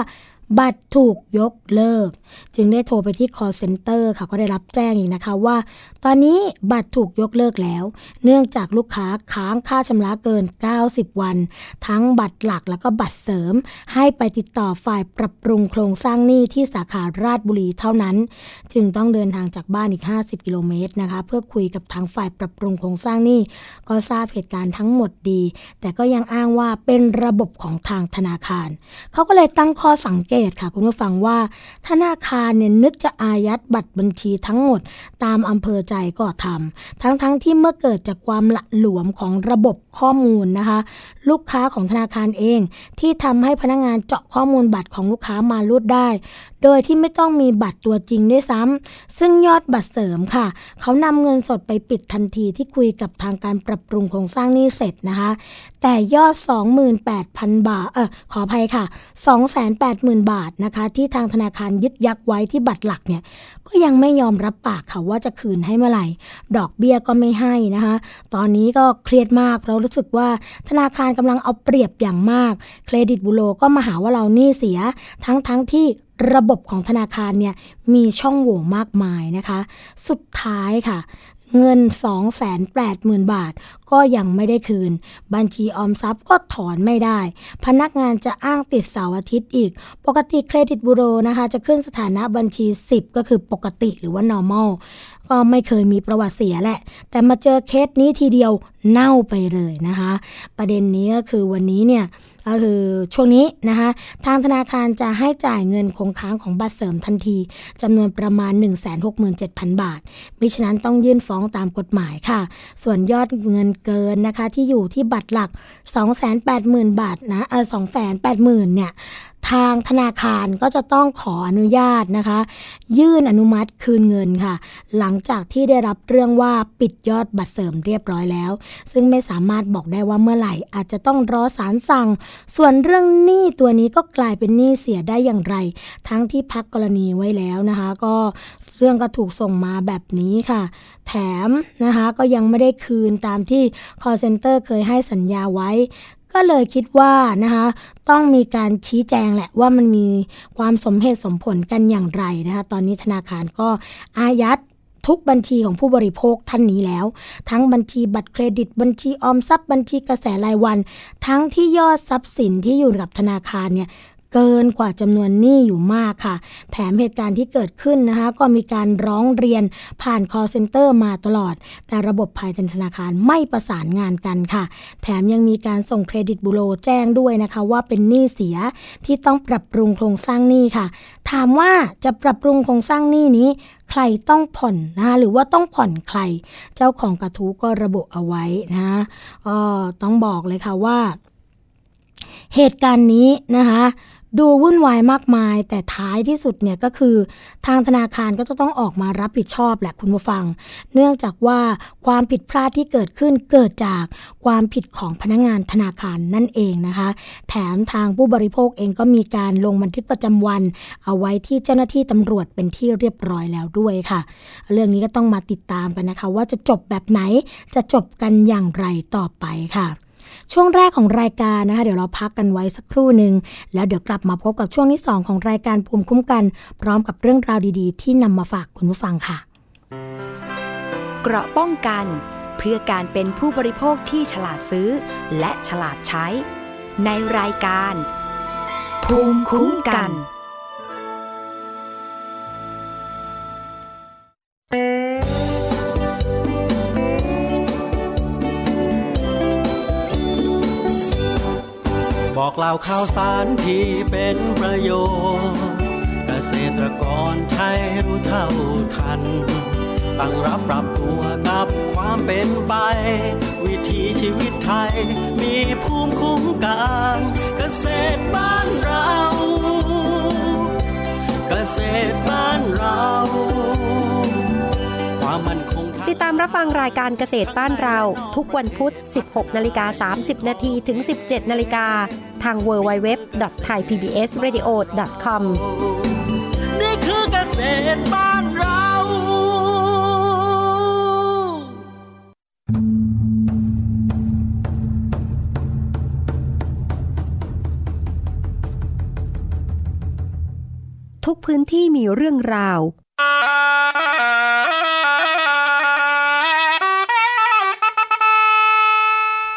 บัตรถูกยกเลิก จึงได้โทรไปที่ call center ค่ะก็ได้รับแจ้งอีกนะคะว่า ตอนนี้บัตรถูกยกเลิกแล้ว เนื่องจากลูกค้าค้างค่าชำระเกิน 90 วัน ทั้งบัตรหลักแล้วก็บัตรเสริม ให้ไปติดต่อฝ่ายปรับปรุงโครงสร้างหนี้ที่สาขาราชบุรีเท่านั้น จึงต้องเดินทางจากบ้านอีก 50 กิโลเมตรนะคะเพื่อคุยกับทางฝ่ายปรับปรุงโครงสร้างหนี้ก็ทราบเหตุการณ์ทั้งหมดดี แต่ก็ยังอ้างว่าเป็นระบบของทางธนาคารเขาก็เลยตั้งข้อสังเกตค่ะ คุณผู้ฟังว่า ธนาคารเนี่ยนึกจะอายัดบัตรบัญชีทั้งหมด ตามอำเภอใจก็ทำทั้งๆทที่เมื่อเกิดจากความละหลวมของระบบ ข้อมูลนะคะ ลูกค้าของธนาคารเอง ที่ทำให้พนักงานเจาะข้อมูลบัตรของลูกค้ามารูดได้ โดยที่ไม่ต้องมีบัตรตัวจริงด้วยซ้ำซึ่งยอดบัตรเสริมค่ะ เขานำเงินสดไปปิดทันทีที่คุยกับทางการปรับปรุงโครงสร้างนี้เสร็จนะคะ แต่ยอด 28,000 บาทเออขออภัยค่ะ 280,000 บาทนะคะที่ทางธนาคารยึดยักไว้ที่บัตรหลักเนี่ยก็ยังไม่ยอมรับปากค่ะว่าจะคืนให้เมื่อไหร่ ดอกเบี้ยก็ไม่ให้นะคะ ตอนนี้ก็เครียดมากเรารู้สึกว่าธนาคารกำลังเอาเปรียบอย่างมาก เครดิตบุโรก็มาหาว่าเราหนี้เสีย ทั้งทั้งที่ระบบของธนาคารเนี่ยมีช่องโหว่มากมายนะคะ สุดท้ายค่ะ เงิน 280,000 บาท ก็ยังไม่ได้คืน บัญชีออมทรัพย์ก็ถอนไม่ได้ พนักงานจะอ้างติดเสาร์อาทิตย์อีก ปกติเครดิตบูโรนะคะจะขึ้นสถานะบัญชี 10 ก็คือปกติหรือว่า normal ก็ไม่เคยมีประวัติเสียแหละ แต่มาเจอเคสนี้ทีเดียวเน่าไปเลยนะคะ ประเด็นนี้ก็คือวันนี้เนี่ย ก็คือช่วงนี้นะคะทางธนาคารจะให้จ่ายเงินคงค้างของบัตรเสริมทันทีจำนวนประมาณ 167,000 บาท มิฉะนั้นต้องยื่นฟ้องตามกฎหมายค่ะ ส่วนยอดเงินเกินนะคะที่อยู่ที่บัตรหลัก 280,000 บาทนะเออ280,000เนี่ย ทางธนาคารก็จะต้องขออนุญาตนะคะ ยื่นอนุมัติคืนเงินค่ะ หลังจากที่ได้รับเรื่องว่าปิดยอดบัตรเสริมเรียบร้อยแล้ว ซึ่งไม่สามารถบอกได้ว่าเมื่อไหร่อาจจะต้องรอสารสั่ง ส่วนเรื่องหนี้ตัวนี้ก็กลายเป็นหนี้เสียได้อย่างไร ทั้งที่พักกรณีไว้แล้วนะคะ ก็เรื่องก็ถูกส่งมาแบบนี้ค่ะ แถมนะคะก็ยังไม่ได้คืนตามที่ call center เคยให้สัญญาไว้ ก็เลยคิดว่านะคะต้องมีการชี้แจงแหละว่ามันมีความสมเหตุสมผลกันอย่างไรนะคะตอนนี้ธนาคารก็อายัดทุกบัญชีของผู้บริโภคท่านนี้แล้ว ทั้งบัญชีบัตรเครดิต บัญชีออมทรัพย์บัญชีกระแสรายวัน ทั้งที่ยอดทรัพย์สินที่อยู่กับธนาคารเนี่ย เกินกว่าจำนวนหนี้อยู่มากค่ะ แถมเหตุการณ์ที่เกิดขึ้นนะคะก็มีการร้องเรียนผ่าน call center มาตลอด แต่ระบบภายในธนาคารไม่ประสานงานกันค่ะ แถมยังมีการส่งเครดิตบูโรแจ้งด้วยนะคะ ว่าเป็นหนี้เสียที่ต้องปรับปรุงโครงสร้างหนี้ค่ะ ถามว่าจะปรับปรุงโครงสร้างหนี้นี้ใครต้องผ่อนนะคะหรือว่าต้องผ่อนใคร เจ้าของกระทู้ก็ระบุเอาไว้นะก็ต้องบอกเลยค่ะว่า เหตุการณ์นี้นะคะ ดูวุ่นวายมากมาย แต่ท้ายที่สุดเนี่ยก็คือทางธนาคารก็จะต้องออกมารับผิดชอบแหละคุณผู้ฟัง เนื่องจากว่าความผิดพลาดที่เกิดขึ้นเกิดจากความผิดของพนักงานธนาคารนั่นเองนะคะ แถมทางผู้บริโภคเองก็มีการลงบันทึกประจำวัน เอาไว้ที่เจ้าหน้าที่ตำรวจเป็นที่เรียบร้อยแล้วด้วยค่ะ เรื่องนี้ก็ต้องมาติดตามกันนะคะ ว่าจะจบแบบไหนจะจบกันอย่างไรต่อไปค่ะ ช่วงแรกของรายการนะคะ เดี๋ยวเราพักกันไว้สักครู่หนึ่งแล้วเดี๋ยวกลับมาพบกับช่วงที่ 2 ของรายการภูมิคุ้มกัน พร้อมกับเรื่องราวดีๆ ที่นำมาฝากคุณผู้ฟังค่ะ เกราะป้องกัน เพื่อการเป็นผู้บริโภคที่ฉลาดซื้อ และฉลาดใช้ ในรายการ ภูมิคุ้มกัน บอกเล่าข่าวสารที่เป็นประโยชน์ เกษตรกรไทยรู้เท่าทัน ตั้งรับปรับตัวกับความเป็นไป วิถีชีวิตไทยมีภูมิคุ้มกันเกษตรบ้านเรา เกษตรบ้าน ติดตามรับฟังรายการเกษตรบ้านเรา ทุกวันพุธ 16 นาฬิกา 30 นาทีถึง 17 นาฬิกา ทาง www.thaipbsradio.com นี่คือเกษตรบ้านเราทุกพื้นที่มีเรื่องราว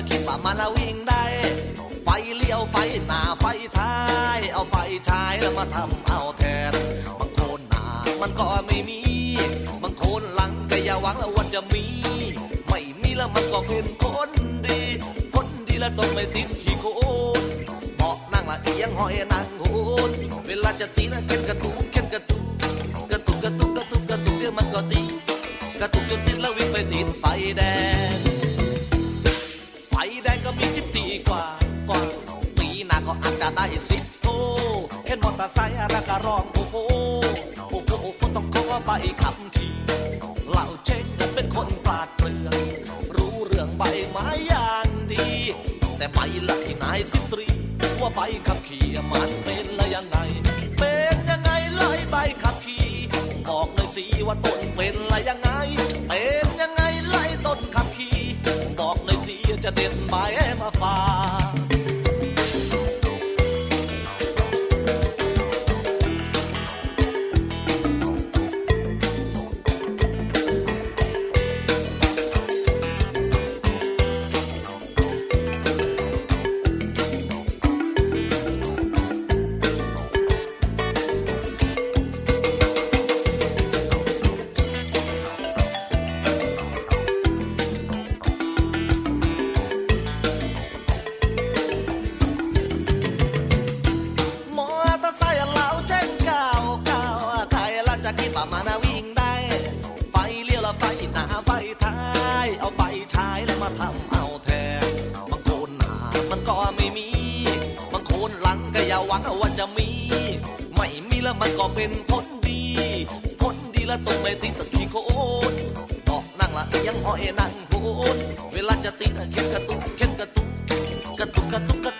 ะคิดว่ามันละวิ่งได้ไฟเลี้ยวไฟหน้าไฟท้าย เอาไฟฉายแล้วมาทำเอาแทนบางคนหน้ามันก็ไม่มีบางคนหลังก็อย่าหวังแล้ววันจะมี ไม่มีแล้วมันก็เป็นคนดีคนดีแล้วต้องไม่ติดขี้โคนบอกนั่งละเอียงหอยนั่งโหนเวลาจะตีนะเข็นกระตุกเข็นกระตุกกระตุกกระตุกกระตุกกระตุกเดี๋ยวมันก็ตีกระตุกจนติดแล้ววิ่งไปติดไฟแดง ใบขับขี่มันเป็นละยังไง เป็นยังไงเลยใบขับขี่บอกเลยสิว่าต้นเป็นละยังไง เป็นยังไงไล่ต้นขับขี่บอกเลยสิจะเด็ดใบมาฝาก ไปใช้แล้วมาทำเอาแทนบางคนหามันก็ไม่มี บางคนหลังก็อย่าหวังว่าจะมี ไม่มีแล้วมันก็เป็นผลดี ผลดีแล้วต้องไม่ติดตะขี้โคนบอกนั่งละเอียังอ้อยนั่งโคนเวลาจะติดเข็นกระตุกเข็นกระตุกกระตุกกระตุกกระตุก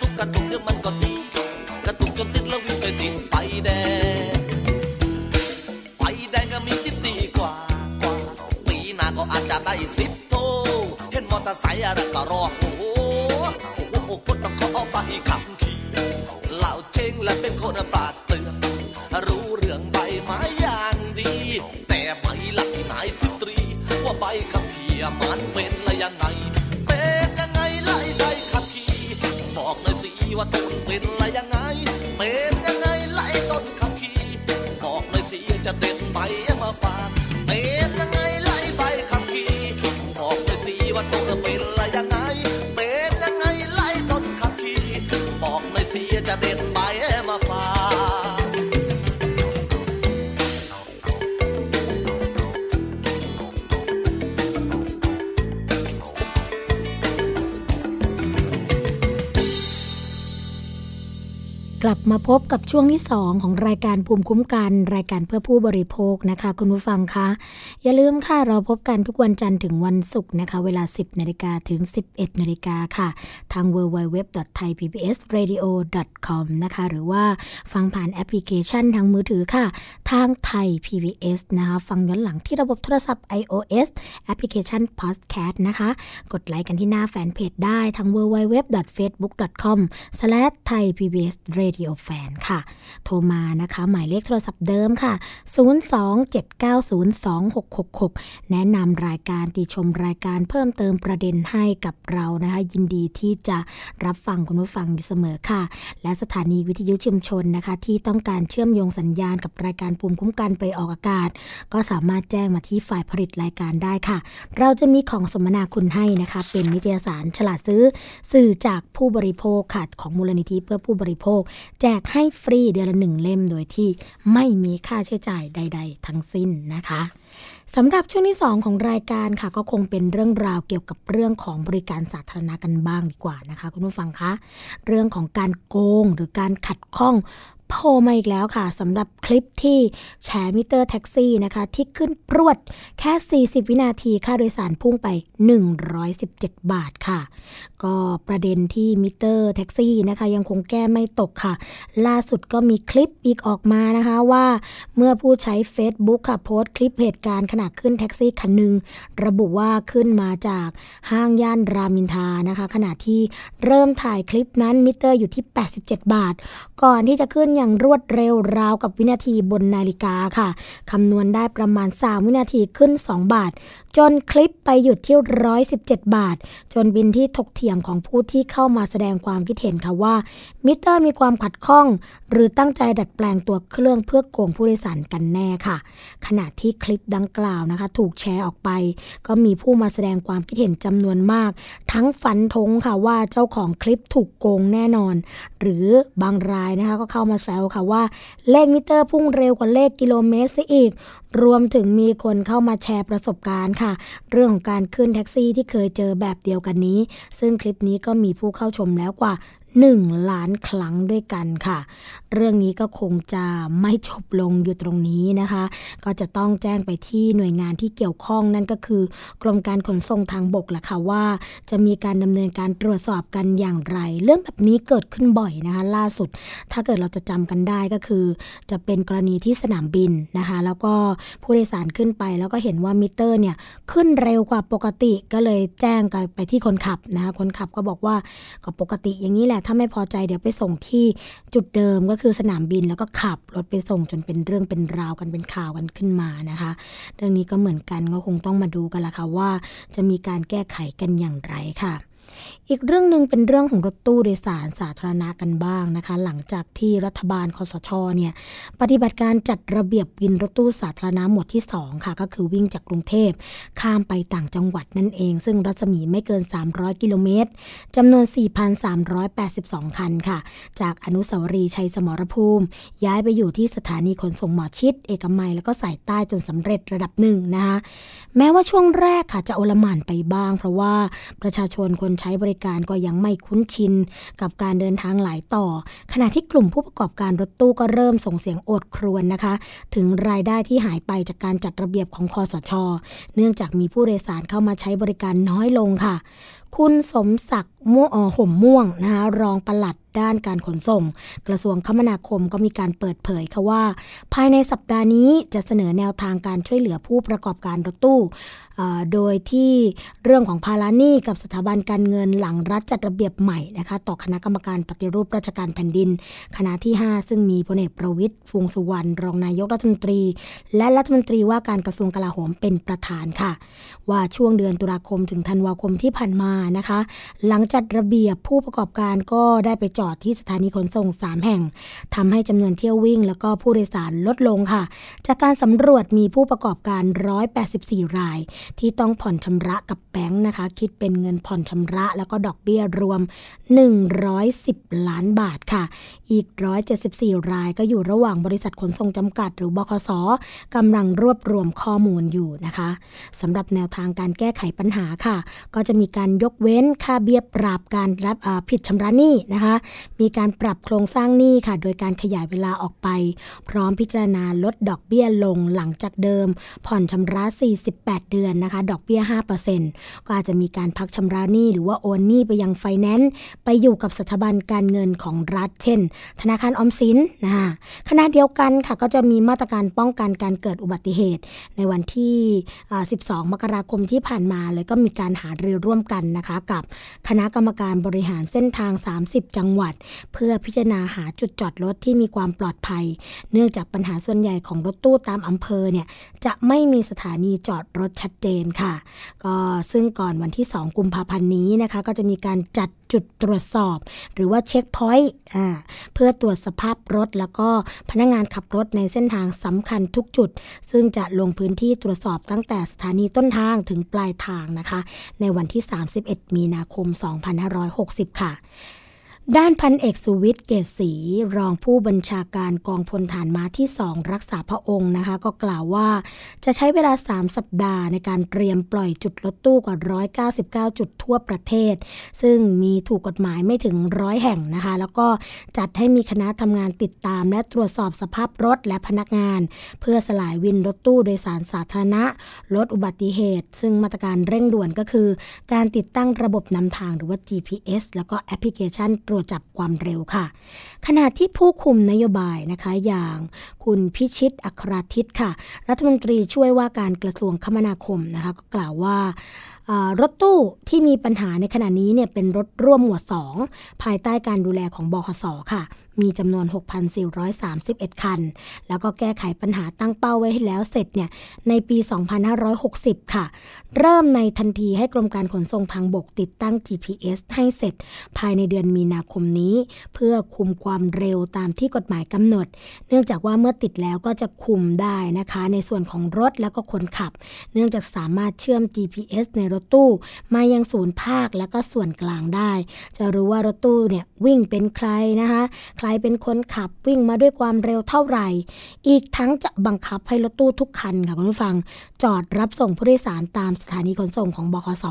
พบกับช่วงที่ 2 ของรายการภูมิคุ้มกัน รายการเพื่อผู้บริโภคนะคะ คุณผู้ฟังคะ อย่าลืมค่ะ เราพบกันทุกวันจันทร์ถึงวันศุกร์นะคะ เวลา 10นาฬิกาถึง 11นาฬิกาค่ะ ทาง www.thaipbsradio.com นะคะ หรือว่าฟังผ่านแอปพลิเคชันทางมือถือค่ะ ทางไทย PBS นะคะ ฟังย้อนหลังที่ระบบโทรศัพท์ iOS แอปพลิเคชัน Podcast นะคะ กดไลค์กันที่หน้าแฟนเพจได้ทาง www.facebook.com/thaipbsradio fan ค่ะ โทรมานะคะ หมายเลขโทรศัพท์เดิมค่ะ6666 แนะนำรายการติชมรายการเพิ่มเติมประเด็นให้กับเรานะคะ ยินดีที่จะรับฟังคุณผู้ฟังอยู่เสมอค่ะ และสถานีวิทยุชุมชนนะคะ ที่ต้องการเชื่อมโยงสัญญาณกับรายการภูมิคุ้มกันไปออกอากาศ ก็สามารถแจ้งมาที่ฝ่ายผลิตรายการได้ค่ะ เราจะมีของสมนาคุณให้นะคะ เป็นนิตยสารฉลาดซื้อ สื่อจากผู้บริโภคค่ะของมูลนิธิเพื่อผู้บริโภค แจกให้ฟรีเดือนละหนึ่งเล่มโดยที่ไม่มีค่าใช้จ่ายใด ๆ ทั้งสิ้นนะคะ สำหรับช่วงที่ 2 ของรายการค่ะ ก็คงเป็นเรื่องราวเกี่ยวกับเรื่องของบริการสาธารณะกันบ้างดีกว่านะคะ คุณผู้ฟังคะ เรื่องของการโกงหรือการขัดข้อง โผล่มาอีกแล้วค่ะสำหรับคลิปที่แชร์มิเตอร์แท็กซี่นะคะ ที่ขึ้นปรู๊ดแค่ 40 วินาทีค่าโดยสารพุ่งไป 117 บาทค่ะ ก็ประเด็นที่มิเตอร์แท็กซี่นะคะ ยังคงแก้ไม่ตกค่ะ ล่าสุดก็มีคลิปอีกออกมานะคะว่า เมื่อผู้ใช้ Facebook ค่ะโพสต์คลิปเหตุการณ์ขณะขึ้นแท็กซี่คันหนึ่งระบุว่าขึ้นมาจากห้างย่านรามอินทรานะคะ ขณะที่เริ่มถ่ายคลิปนั้นมิเตอร์อยู่ที่ 87 บาท ก่อนที่จะขึ้นอย่างรวดเร็วราวกับวินาทีบนนาฬิกาค่ะคำนวณได้ประมาณ 3 วินาทีขึ้น 2 บาท จนคลิปไปหยุดที่ 117 บาท จนบินที่ถกเถียงของผู้ที่เข้ามาแสดงความคิดเห็นค่ะว่า มิเตอร์มีความขัดข้อง หรือตั้งใจดัดแปลงตัวเครื่องเพื่อโกงผู้โดยสารกันแน่ค่ะ ขณะที่คลิปดังกล่าวนะคะ ถูกแชร์ออกไป ก็มีผู้มาแสดงความคิดเห็นจำนวนมาก ทั้งฝันทงค่ะว่าเจ้าของคลิปถูกโกงแน่นอน หรือบางรายนะคะก็เข้ามาแซวค่ะว่า เลขมิเตอร์พุ่งเร็วกว่าเลขกิโลเมตรซะอีก รวมถึงมีคนเข้ามาแชร์ประสบการณ์ค่ะ เรื่องของการขึ้นแท็กซี่ที่เคยเจอแบบเดียวกันนี้ ซึ่งคลิปนี้ก็มีผู้เข้าชมแล้วกว่า 1 ล้านครั้งด้วยกันค่ะ เรื่องนี้ก็คงจะไม่จบลงอยู่ตรงนี้นะคะ ก็จะต้องแจ้งไปที่หน่วยงานที่เกี่ยวข้องนั่นก็คือกรมการขนส่งทางบกแหละค่ะว่า จะมีการดำเนินการตรวจสอบกันอย่างไร เรื่องแบบนี้เกิดขึ้นบ่อยนะคะ ล่าสุด ถ้าเกิดเราจะจำกันได้ก็คือ จะเป็นกรณีที่สนามบินนะคะ แล้วก็ผู้โดยสารขึ้นไป แล้วก็เห็นว่ามิเตอร์เนี่ยขึ้นเร็วกว่าปกติก็เลยแจ้งไปที่คนขับนะคะคนขับก็บอกว่าก็ปกติอย่างนี้แหละถ้าไม่พอใจเดี๋ยวไปส่งที่จุดเดิมก็คือสนามบินแล้วก็ขับรถไปส่งจนเป็นเรื่องเป็นราวกันเป็นข่าวกันขึ้นมานะคะ เรื่องนี้ก็เหมือนกันก็คงต้องมาดูกันละค่ะว่า จะมีการแก้ไขกันอย่างไรค่ะ อีกเรื่องหนึ่งเป็นเรื่องของรถตู้โดยสารสาธารณะกันบ้างนะคะ หลังจากที่รัฐบาลคอสชเนี่ยปฏิบัติการจัดระเบียบวินรถตู้สาธารณะหมวดที่ 2 ค่ะ ก็คือวิ่งจากกรุงเทพ ข้ามไปต่างจังหวัดนั่นเอง ซึ่งรัศมีไม่เกิน 300 กิโลเมตรจำนวน 4,382 คันค่ะ จากอนุสาวรีย์ชัยสมรภูมิ ย้ายไปอยู่ที่สถานีขนส่งหมอชิด เอกมัยแล้วก็สายใต้จนสำเร็จระดับหนึ่งนะคะแม้ว่าช่วงแรกค่ะจะโอลหม่านไปบ้าง เพราะว่าประชาชนคนใช้บริการก็ยังไม่คุ้นชินกับการเดินทางหลายต่อ ขณะที่กลุ่มผู้ประกอบการรถตู้ก็เริ่มส่งเสียงโอดครวญนะคะ ถึงรายได้ที่หายไปจากการจัดระเบียบของคอสช เนื่องจากมีผู้โดยสารเข้ามาใช้บริการน้อยลงค่ะ คุณสมศักดิ์ม่วห่มม่วงนะคะรองปลัด ด้านการขนส่ง กระทรวงคมนาคมก็มีการเปิดเผยค่ะว่า ภายในสัปดาห์นี้จะเสนอแนวทางการช่วยเหลือผู้ประกอบการรถตู้ โดยที่เรื่องของภาระหนี้กับสถาบันการเงินหลังรัฐจัดระเบียบใหม่นะคะต่อคณะกรรมการปฏิรูปราชการแผ่นดิน คณะที่ 5 ซึ่งมีพลเอกประวิตยวงสุวรรณรองนายกรัฐมนตรี และรัฐมนตรีว่าการกระทรวงกลาโหมเป็นประธานค่ะ ว่าช่วงเดือนตุลาคมถึงธันวาคมที่ผ่านมานะคะ หลังจัดระเบียบผู้ประกอบการก็ได้ไปจอดที่สถานีขนส่ง 3 แห่งทำให้จำนวนเที่ยววิ่ง แล้วก็ผู้โดยสารลดลงค่ะ จากการสำรวจมีผู้ประกอบการ 184 ราย ที่ต้องผ่อนชำระกับแบงค์นะคะ คิดเป็นเงินผ่อนชำระ แล้วก็ดอกเบี้ยรวม 110 ล้านบาทค่ะ อีก 174 รายก็อยู่ระหว่างบริษัทขนส่งจำกัด หรือบคสกำลังรวบรวมข้อมูลอยู่นะคะสำหรับแนวทางการแก้ไขปัญหาค่ะ ก็จะมีการยกเว้นค่าเบี้ยปรับการรับผิดชำระหนี้นะคะมีการปรับโครงสร้างหนี้ค่ะ โดยการขยายเวลาออกไป พร้อมพิจารณาลดดอกเบี้ยลงหลังจากเดิม ผ่อนชำระ 48 เดือนนะคะ ดอกเบี้ย 5%ก็อาจจะมีการพักชำระหนี้หรือว่าโอนหนี้ไปยังไฟแนนซ์ไปอยู่กับสถาบันการเงินของรัฐ เช่น ธนาคารออมสินนะคะขณะเดียวกันค่ะก็จะมีมาตรการป้องกันการเกิดอุบัติเหตุ ในวันที่ 12 มกราคมที่ผ่านมาเลยก็มีการหารือร่วมกันนะคะ กับคณะกรรมการบริหารเส้นทาง 30 จังหวัดเพื่อพิจารณาหาจุดจอดรถที่มีความปลอดภัย เนื่องจากปัญหาส่วนใหญ่ของรถตู้ตามอำเภอเนี่ยจะไม่มีสถานีจอดรถชัดเจนค่ะ ก็ซึ่งก่อนวันที่ 2 กุมภาพันธ์นี้นะคะ ก็จะมีการจัดจุดตรวจสอบ หรือว่าเช็คพอยต์เพื่อตรวจสภาพรถ แล้วก็พนักงานขับรถในเส้นทางสำคัญทุกจุด ซึ่งจะลงพื้นที่ตรวจสอบตั้งแต่สถานีต้นทางถึงปลายทางนะคะ ในวันที่ 31 มีนาคม 2560 ค่ะ ด้านพันเอกสุวิทย์เกศศรีรองผู้บัญชาการกองพลฐานม้าที่สองรักษาพระองค์นะคะ ก็กล่าวว่าจะใช้เวลา 3 สัปดาห์ในการเตรียมปล่อยจุดรถตู้กว่า 199 จุดทั่วประเทศ ซึ่งมีถูกกฎหมายไม่ถึงร้อยแห่งนะคะ แล้วก็จัดให้มีคณะทำงานติดตาม และตรวจสอบสภาพรถและพนักงาน เพื่อสลายวินรถตู้โดยสารสาธารณะลดอุบัติเหตุ ซึ่งมาตรการเร่งด่วนก็คือ การติดตั้งระบบนำทางหรือว่า GPS แล้วก็แอปพลิเคชันรวจจับความเร็วค่ะ ขณะที่ผู้คุมนโยบายนะคะอย่างคุณพิชิตอัครทิตค่ะ รัฐมนตรีช่วยว่าการกระทรวงคมนาคมนะคะก็กล่าวว่ารถตู้ที่มีปัญหาในขณะนี้เนี่ยเป็นรถร่วมหมวด 2 ภายใต้การดูแลของบขสค่ะ มีจำนวน 6,431 คัน แล้วก็แก้ไขปัญหาตั้งเป้าไว้ให้แล้วเสร็จเนี่ยในปี 2560 ค่ะ เริ่มในทันทีให้กรมการขนส่งทางบกติดตั้ง GPS ให้เสร็จ ภายในเดือนมีนาคมนี้ เพื่อคุมความเร็วตามที่กฎหมายกำหนด เนื่องจากว่าเมื่อติดแล้วก็จะคุมได้นะคะ ในส่วนของรถแล้วก็คนขับ เนื่องจากสามารถเชื่อม GPS ในรถตู้ มายังศูนย์ภาคและก็ส่วนกลางได้ จะรู้ว่ารถตู้เนี่ยวิ่งเป็นใครนะคะ ใครเป็นคนขับวิ่งมาด้วยความเร็วเท่าไหร่ อีกทั้งจะบังคับให้รถตู้ทุกคันค่ะคุณผู้ฟัง จอดรับส่งผู้โดยสารตามสถานีขนส่งของบขส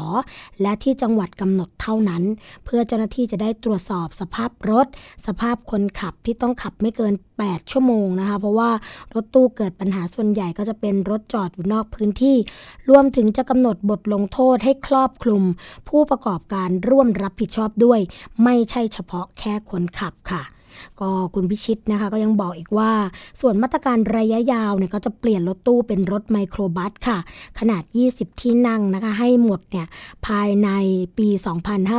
และที่จังหวัดกำหนดเท่านั้น เพื่อเจ้าหน้าที่จะได้ตรวจสอบสภาพรถ สภาพคนขับที่ต้องขับไม่เกิน 8 ชั่วโมงนะคะ เพราะว่ารถตู้เกิดปัญหาส่วนใหญ่ก็จะเป็นรถจอดอยู่นอกพื้นที่ รวมถึงจะกำหนดบทลงโทษให้ครอบคลุม ผู้ประกอบการร่วมรับผิดชอบด้วย ไม่ใช่เฉพาะแค่คนขับค่ะ ก็คุณพิชิตนะคะก็ยังบอกอีกว่า ส่วนมาตรการระยะยาวเนี่ยก็จะเปลี่ยนรถตู้เป็นรถไมโครบัสค่ะ ขนาด 20 ที่นั่งนะคะให้หมดเนี่ยภายในปี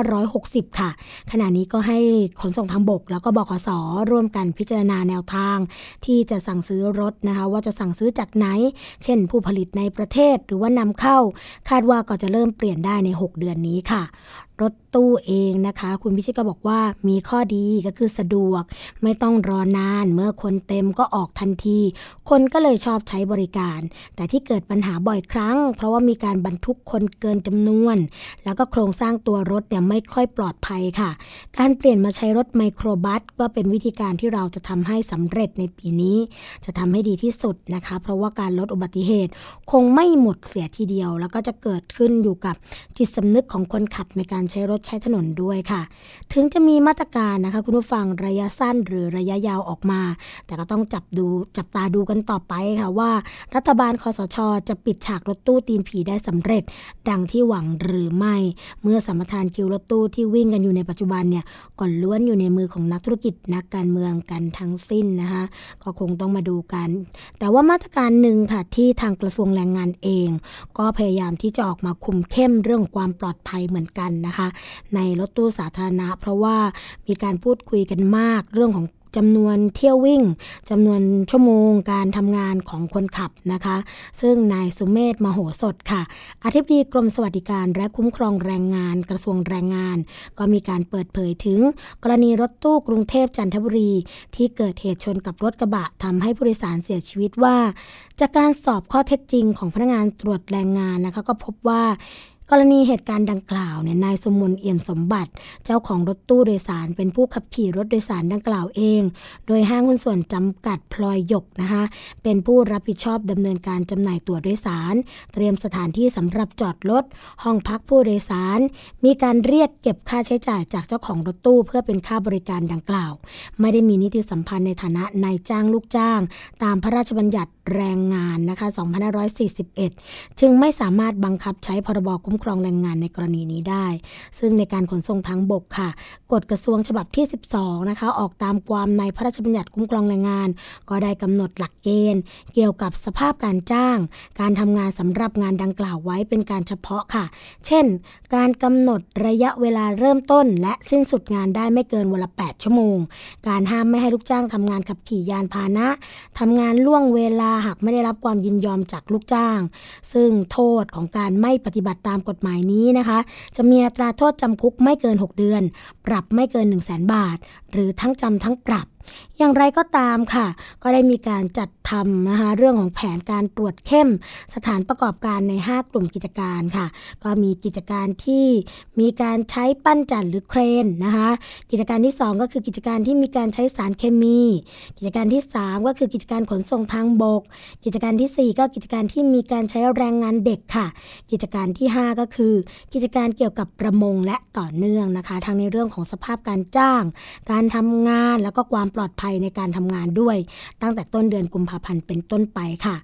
2560 ค่ะ ขณะนี้ก็ให้ขนส่งทางบก แล้วก็บขสร่วมกันพิจารณาแนวทาง ที่จะสั่งซื้อรถนะคะว่าจะสั่งซื้อจากไหน เช่น ผู้ผลิตในประเทศหรือว่านำเข้า คาดว่าก็จะเริ่มเปลี่ยนได้ใน 6 เดือนนี้ค่ะ รถตู้เองนะคะ คุณพิชิตก็บอกว่ามีข้อดีก็คือสะดวก ไม่ต้องรอนาน เมื่อคนเต็มก็ออกทันที คนก็เลยชอบใช้บริการ แต่ที่เกิดปัญหาบ่อยครั้ง เพราะว่ามีการบรรทุกคนเกินจำนวน แล้วก็โครงสร้างตัวรถเนี่ยไม่ค่อยปลอดภัยค่ะ การเปลี่ยนมาใช้รถไมโครบัสก็เป็นวิธีการที่เราจะทำให้สำเร็จในปีนี้ จะทำให้ดีที่สุดนะคะ เพราะว่าการลดอุบัติเหตุ คงไม่หมดเสียทีเดียว แล้วก็จะเกิดขึ้นอยู่กับจิตสำนึกของคนขับในการใช้รถใช้ถนนด้วยค่ะ ถึงจะมีมาตรการนะคะ คุณผู้ฟังระยะสั้นหรือระยะยาวออกมา แต่ก็ต้องจับดูจับตาดูกันต่อไปค่ะว่า รัฐบาลคอสช จะปิดฉากรถตู้ตีนผีได้สำเร็จ ดังที่หวังหรือไม่ เมื่อสมปทานคิวรถตู้ที่วิ่งกันอยู่ในปัจจุบันเนี่ยก่อนล้วนอยู่ในมือของนักธุรกิจนักการเมืองกันทั้งสิ้นนะคะก็คงต้องมาดูกัน แต่ว่ามาตรการหนึ่งค่ะที่ทางกระทรวงแรงงานเอง ก็พยายามที่จะออกมาคุมเข้มเรื่องความปลอดภัยเหมือนกันนะคะในรถตู้สาธารณะ เพราะว่ามีการพูดคุยกันมากเรื่องของจำนวนเที่ยววิ่งจำนวนชั่วโมงการทำงานของคนขับนะคะ ซึ่งนายสุเมธมโหสถค่ะอธิบดีกรมสวัสดิการและคุ้มครองแรงงานกระทรวงแรงงาน ก็มีการเปิดเผยถึง กรณีรถตู้กรุงเทพจันทบุรี ที่เกิดเหตุชนกับรถกระบะทำให้ผู้โดยสารเสียชีวิตว่า จากการสอบข้อเท็จจริงของพนักงานตรวจแรงงานนะคะ ก็พบว่า กรณีเหตุการณ์ดังกล่าวเนี่ยนายสมมนเอี่ยมสมบัติ เจ้าของรถตู้โดยสารเป็นผู้ขับขี่รถโดยสารดังกล่าวเอง โดยห้างหุ้นส่วนจำกัดพลอยหยกนะคะเป็นผู้รับผิดชอบดำเนินการจำหน่ายตั๋วโดยสาร เตรียมสถานที่สำหรับจอดรถห้องพักผู้โดยสาร มีการเรียกเก็บค่าใช้จ่ายจากเจ้าของรถตู้ เพื่อเป็นค่าบริการดังกล่าว ไม่ได้มีนิติสัมพันธ์ในฐานะนายจ้างลูกจ้าง ตามพระราชบัญญัติแรงงานนะคะ 2541 จึงไม่สามารถบังคับใช้พรบคุ้มครองแรงงานในกรณีนี้ได้ ซึ่งในการขนส่งทางบกค่ะ กฎกระทรวงฉบับที่ 12 นะคะ ออกตามความในพระราชบัญญัติคุ้มครองแรงงาน ก็ได้กำหนดหลักเกณฑ์ เกี่ยวกับสภาพการจ้าง การทำงานสำหรับงานดังกล่าวไว้เป็นการเฉพาะค่ะ เช่น การกำหนดระยะเวลาเริ่มต้น และสิ้นสุดงานได้ไม่เกินวันละ 8 ชั่วโมง การห้ามไม่ให้ลูกจ้างทำงานขับขี่ยานพาหนะทำงานล่วงเวลาหากไม่ได้รับความยินยอมจากลูกจ้าง ซึ่งโทษของการไม่ปฏิบัติตามกฎหมายนี้นะคะ จะมีอัตราโทษจำคุกไม่เกิน 6 เดือน ปรับไม่เกิน 1 0 0 0 0แบาท หรือทั้งจำทั้งปรับ อย่างไรก็ตามค่ะ ก็ได้มีการจัดทำนะคะเรื่องของแผนการตรวจเข้มสถานประกอบการใน 5 กลุ่มกิจการค่ะ ก็มีกิจการที่มีการใช้ปั้นจันหรือเครนนะคะกิจการที่ 2 ก็คือกิจการที่มีการใช้สารเคมี กิจการที่ 3 ก็คือกิจการขนส่งทางบก กิจการที่ 4 ก็กิจการที่มีการใช้แรงงานเด็กค่ะ กิจการที่ 5 ก็คือ กิจการเกี่ยวกับประมงและต่อเนื่องนะคะ ทั้งในเรื่องของสภาพการจ้าง การทำงานแล้วก็ความปลอดภัยในการทำงานด้วย ตั้งแต่ต้นเดือนกุมภาพันธ์เป็นต้นไปค่ะ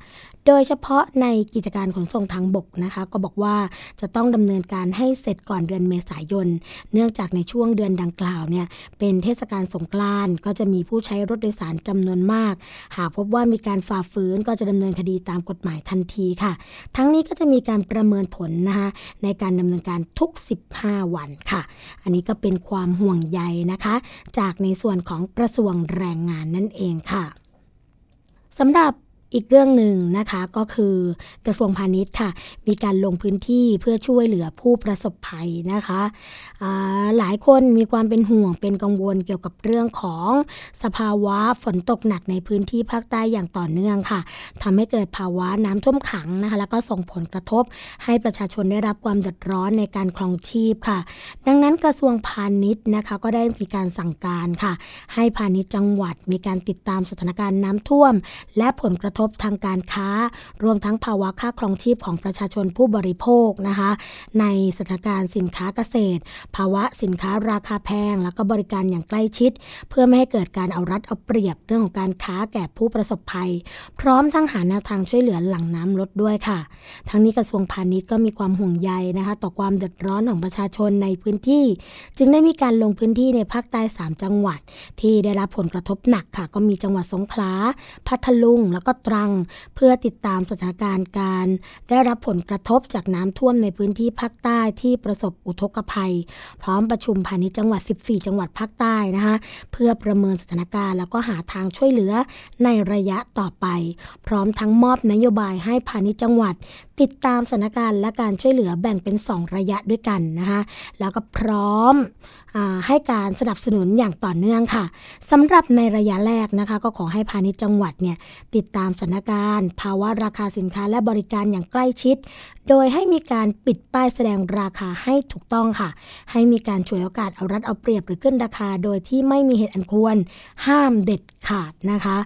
โดยเฉพาะในกิจการขนส่งทางบกนะคะ ก็บอกว่าจะต้องดำเนินการให้เสร็จก่อนเดือนเมษายน เนื่องจากในช่วงเดือนดังกล่าวเนี่ยเป็นเทศกาลสงกรานต์ก็จะมีผู้ใช้รถโดยสารจำนวนมาก หากพบว่ามีการฝ่าฝืนก็จะดำเนินคดีตามกฎหมายทันทีค่ะ ทั้งนี้ก็จะมีการประเมินผลนะคะในการดำเนินการทุก 15 วันค่ะ อันนี้ก็เป็นความห่วงใยนะคะ จากในส่วนของกระทรวงแรงงานนั่นเองค่ะสำหรับ อีกเรื่องหนึ่งนะคะก็คือกระทรวงพาณิชย์ค่ะ มีการลงพื้นที่เพื่อช่วยเหลือผู้ประสบภัยนะคะหลายคนมีความเป็นห่วงเป็นกังวลเกี่ยวกับเรื่องของสภาวะฝนตกหนักในพื้นที่ภาคใต้อย่างต่อเนื่องค่ะทำให้เกิดภาวะน้ำท่วมขังนะคะแล้วก็ส่งผลกระทบให้ประชาชนได้รับความเดือดร้อนในการคลองชีพค่ะ ดังนั้นกระทรวงพาณิชย์นะคะก็ได้มีการสั่งการค่ะ ให้พาณิชย์จังหวัดมีการติดตามสถานการณ์น้ำท่วม และผลกระทบทางการค้า รวมทั้งภาวะค่าครองชีพของประชาชนผู้บริโภคนะคะ ในสถานการณ์สินค้าเกษตร ภาวะสินค้าราคาแพง แล้วก็บริการอย่างใกล้ชิด เพื่อไม่ให้เกิดการเอารัดเอาเปรียบเรื่องของการค้าแก่ผู้ประสบภัย พร้อมทั้งหาแนวทางช่วยเหลือหลังน้ำลดด้วยค่ะ ทั้งนี้กระทรวงพาณิชย์ก็มีความห่วงใยนะคะ ต่อความเดือดร้อนของประชาชนในพื้นที่ จึงได้มีการลงพื้นที่ในภาคใต้ 3 จังหวัด ที่ได้รับผลกระทบหนักค่ะ ก็มีจังหวัดสงขลา พัทลุง แล้วก็ตรัง เพื่อติดตามสถานการณ์การ ได้รับผลกระทบจากน้ำท่วมในพื้นที่ภาคใต้ที่ประสบอุทกภัย พร้อมประชุมพาณิชย์จังหวัด 14 จังหวัดภาคใต้นะคะเพื่อประเมินสถานการณ์แล้วก็หาทางช่วยเหลือในระยะต่อไป พร้อมทั้งมอบนโยบายให้พาณิชย์จังหวัด ติดตามสถานการณ์และการช่วยเหลือแบ่งเป็น 2 ระยะด้วยกันนะคะแล้วก็พร้อมให้การสนับสนุนอย่างต่อเนื่องค่ะสำหรับในระยะแรกนะคะ ก็ขอให้พาณิชย์จังหวัดเนี่ยติดตามสถานการณ์ ภาวะราคาสินค้าและบริการอย่างใกล้ชิด โดยให้มีการปิดป้ายแสดงราคาให้ถูกต้องค่ะ ให้มีการช่วยโอกาสเอารัดเอาเปรียบหรือขึ้นราคา โดยที่ไม่มีเหตุอันควร ห้ามเด็ดขาดนะคะ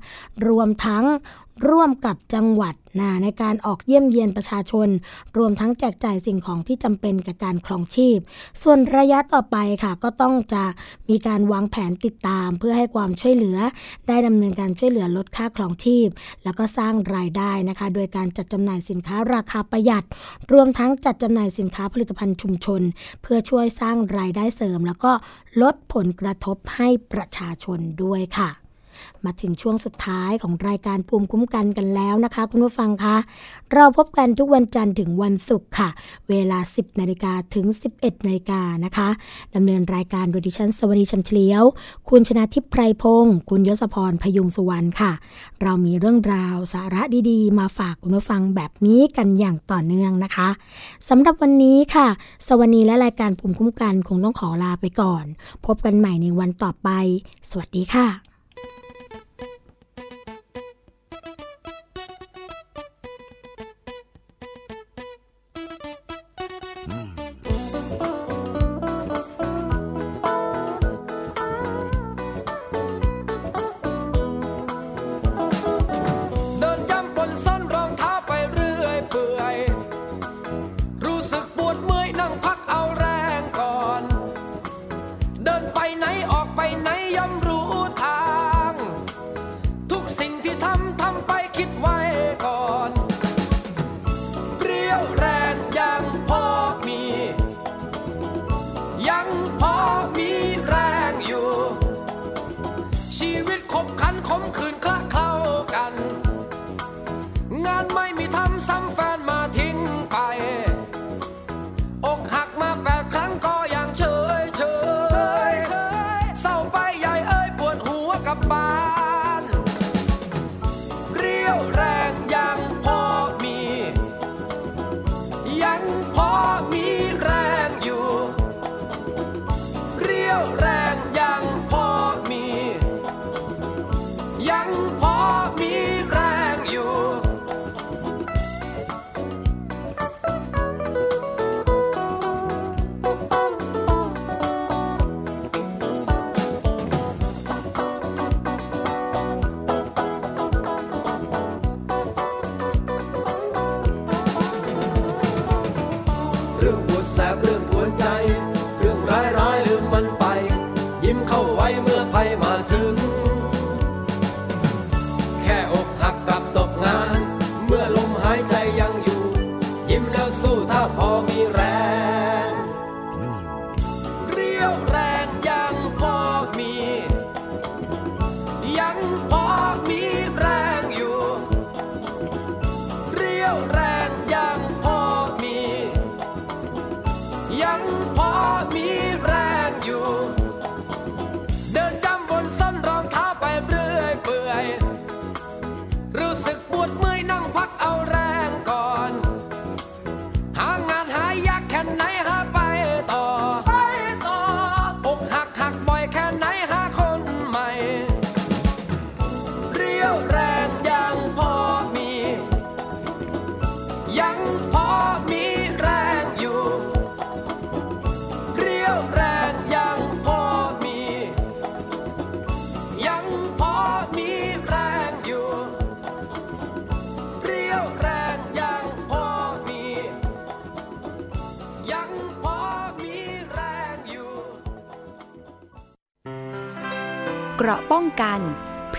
รวมทั้ง ร่วมกับจังหวัดนะในการออกเยี่ยมเยียนประชาชน รวมทั้งแจกจ่ายสิ่งของที่จำเป็นกับการคลองชีพ ส่วนระยะต่อไปค่ะก็ต้องจะมีการวางแผนติดตาม เพื่อให้ความช่วยเหลือ ได้ดำเนินการช่วยเหลือลดค่าคลองชีพ แล้วก็สร้างรายได้นะคะ โดยการจัดจำหน่ายสินค้าราคาประหยัด รวมทั้งจัดจำหน่ายสินค้าผลิตภัณฑ์ชุมชน เพื่อช่วยสร้างรายได้เสริม แล้วก็ลดผลกระทบให้ประชาชนด้วยค่ะ มาถึงช่วงสุดท้ายของรายการภูมิคุ้มกันกันแล้วนะคะ คุณผู้ฟังคะ เราพบกันทุกวันจันทร์ถึงวันศุกร์ค่ะ เวลา 10นาฬิกาถึง 11นาฬิกานะคะดำเนินรายการโดยดิฉันสวัสดีชัมเฉลียว คุณชนะทิพไพรพงศ์คุณยศพรพยุงสุวรรณค่ะ เรามีเรื่องราวสาระดีๆ มาฝากคุณผู้ฟังแบบนี้กันอย่างต่อเนื่องนะคะสำหรับวันนี้ค่ะ สวัสดีและรายการภูมิคุ้มกันคงต้องขอลาไปก่อน พบกันใหม่ในวันต่อไป สวัสดีค่ะ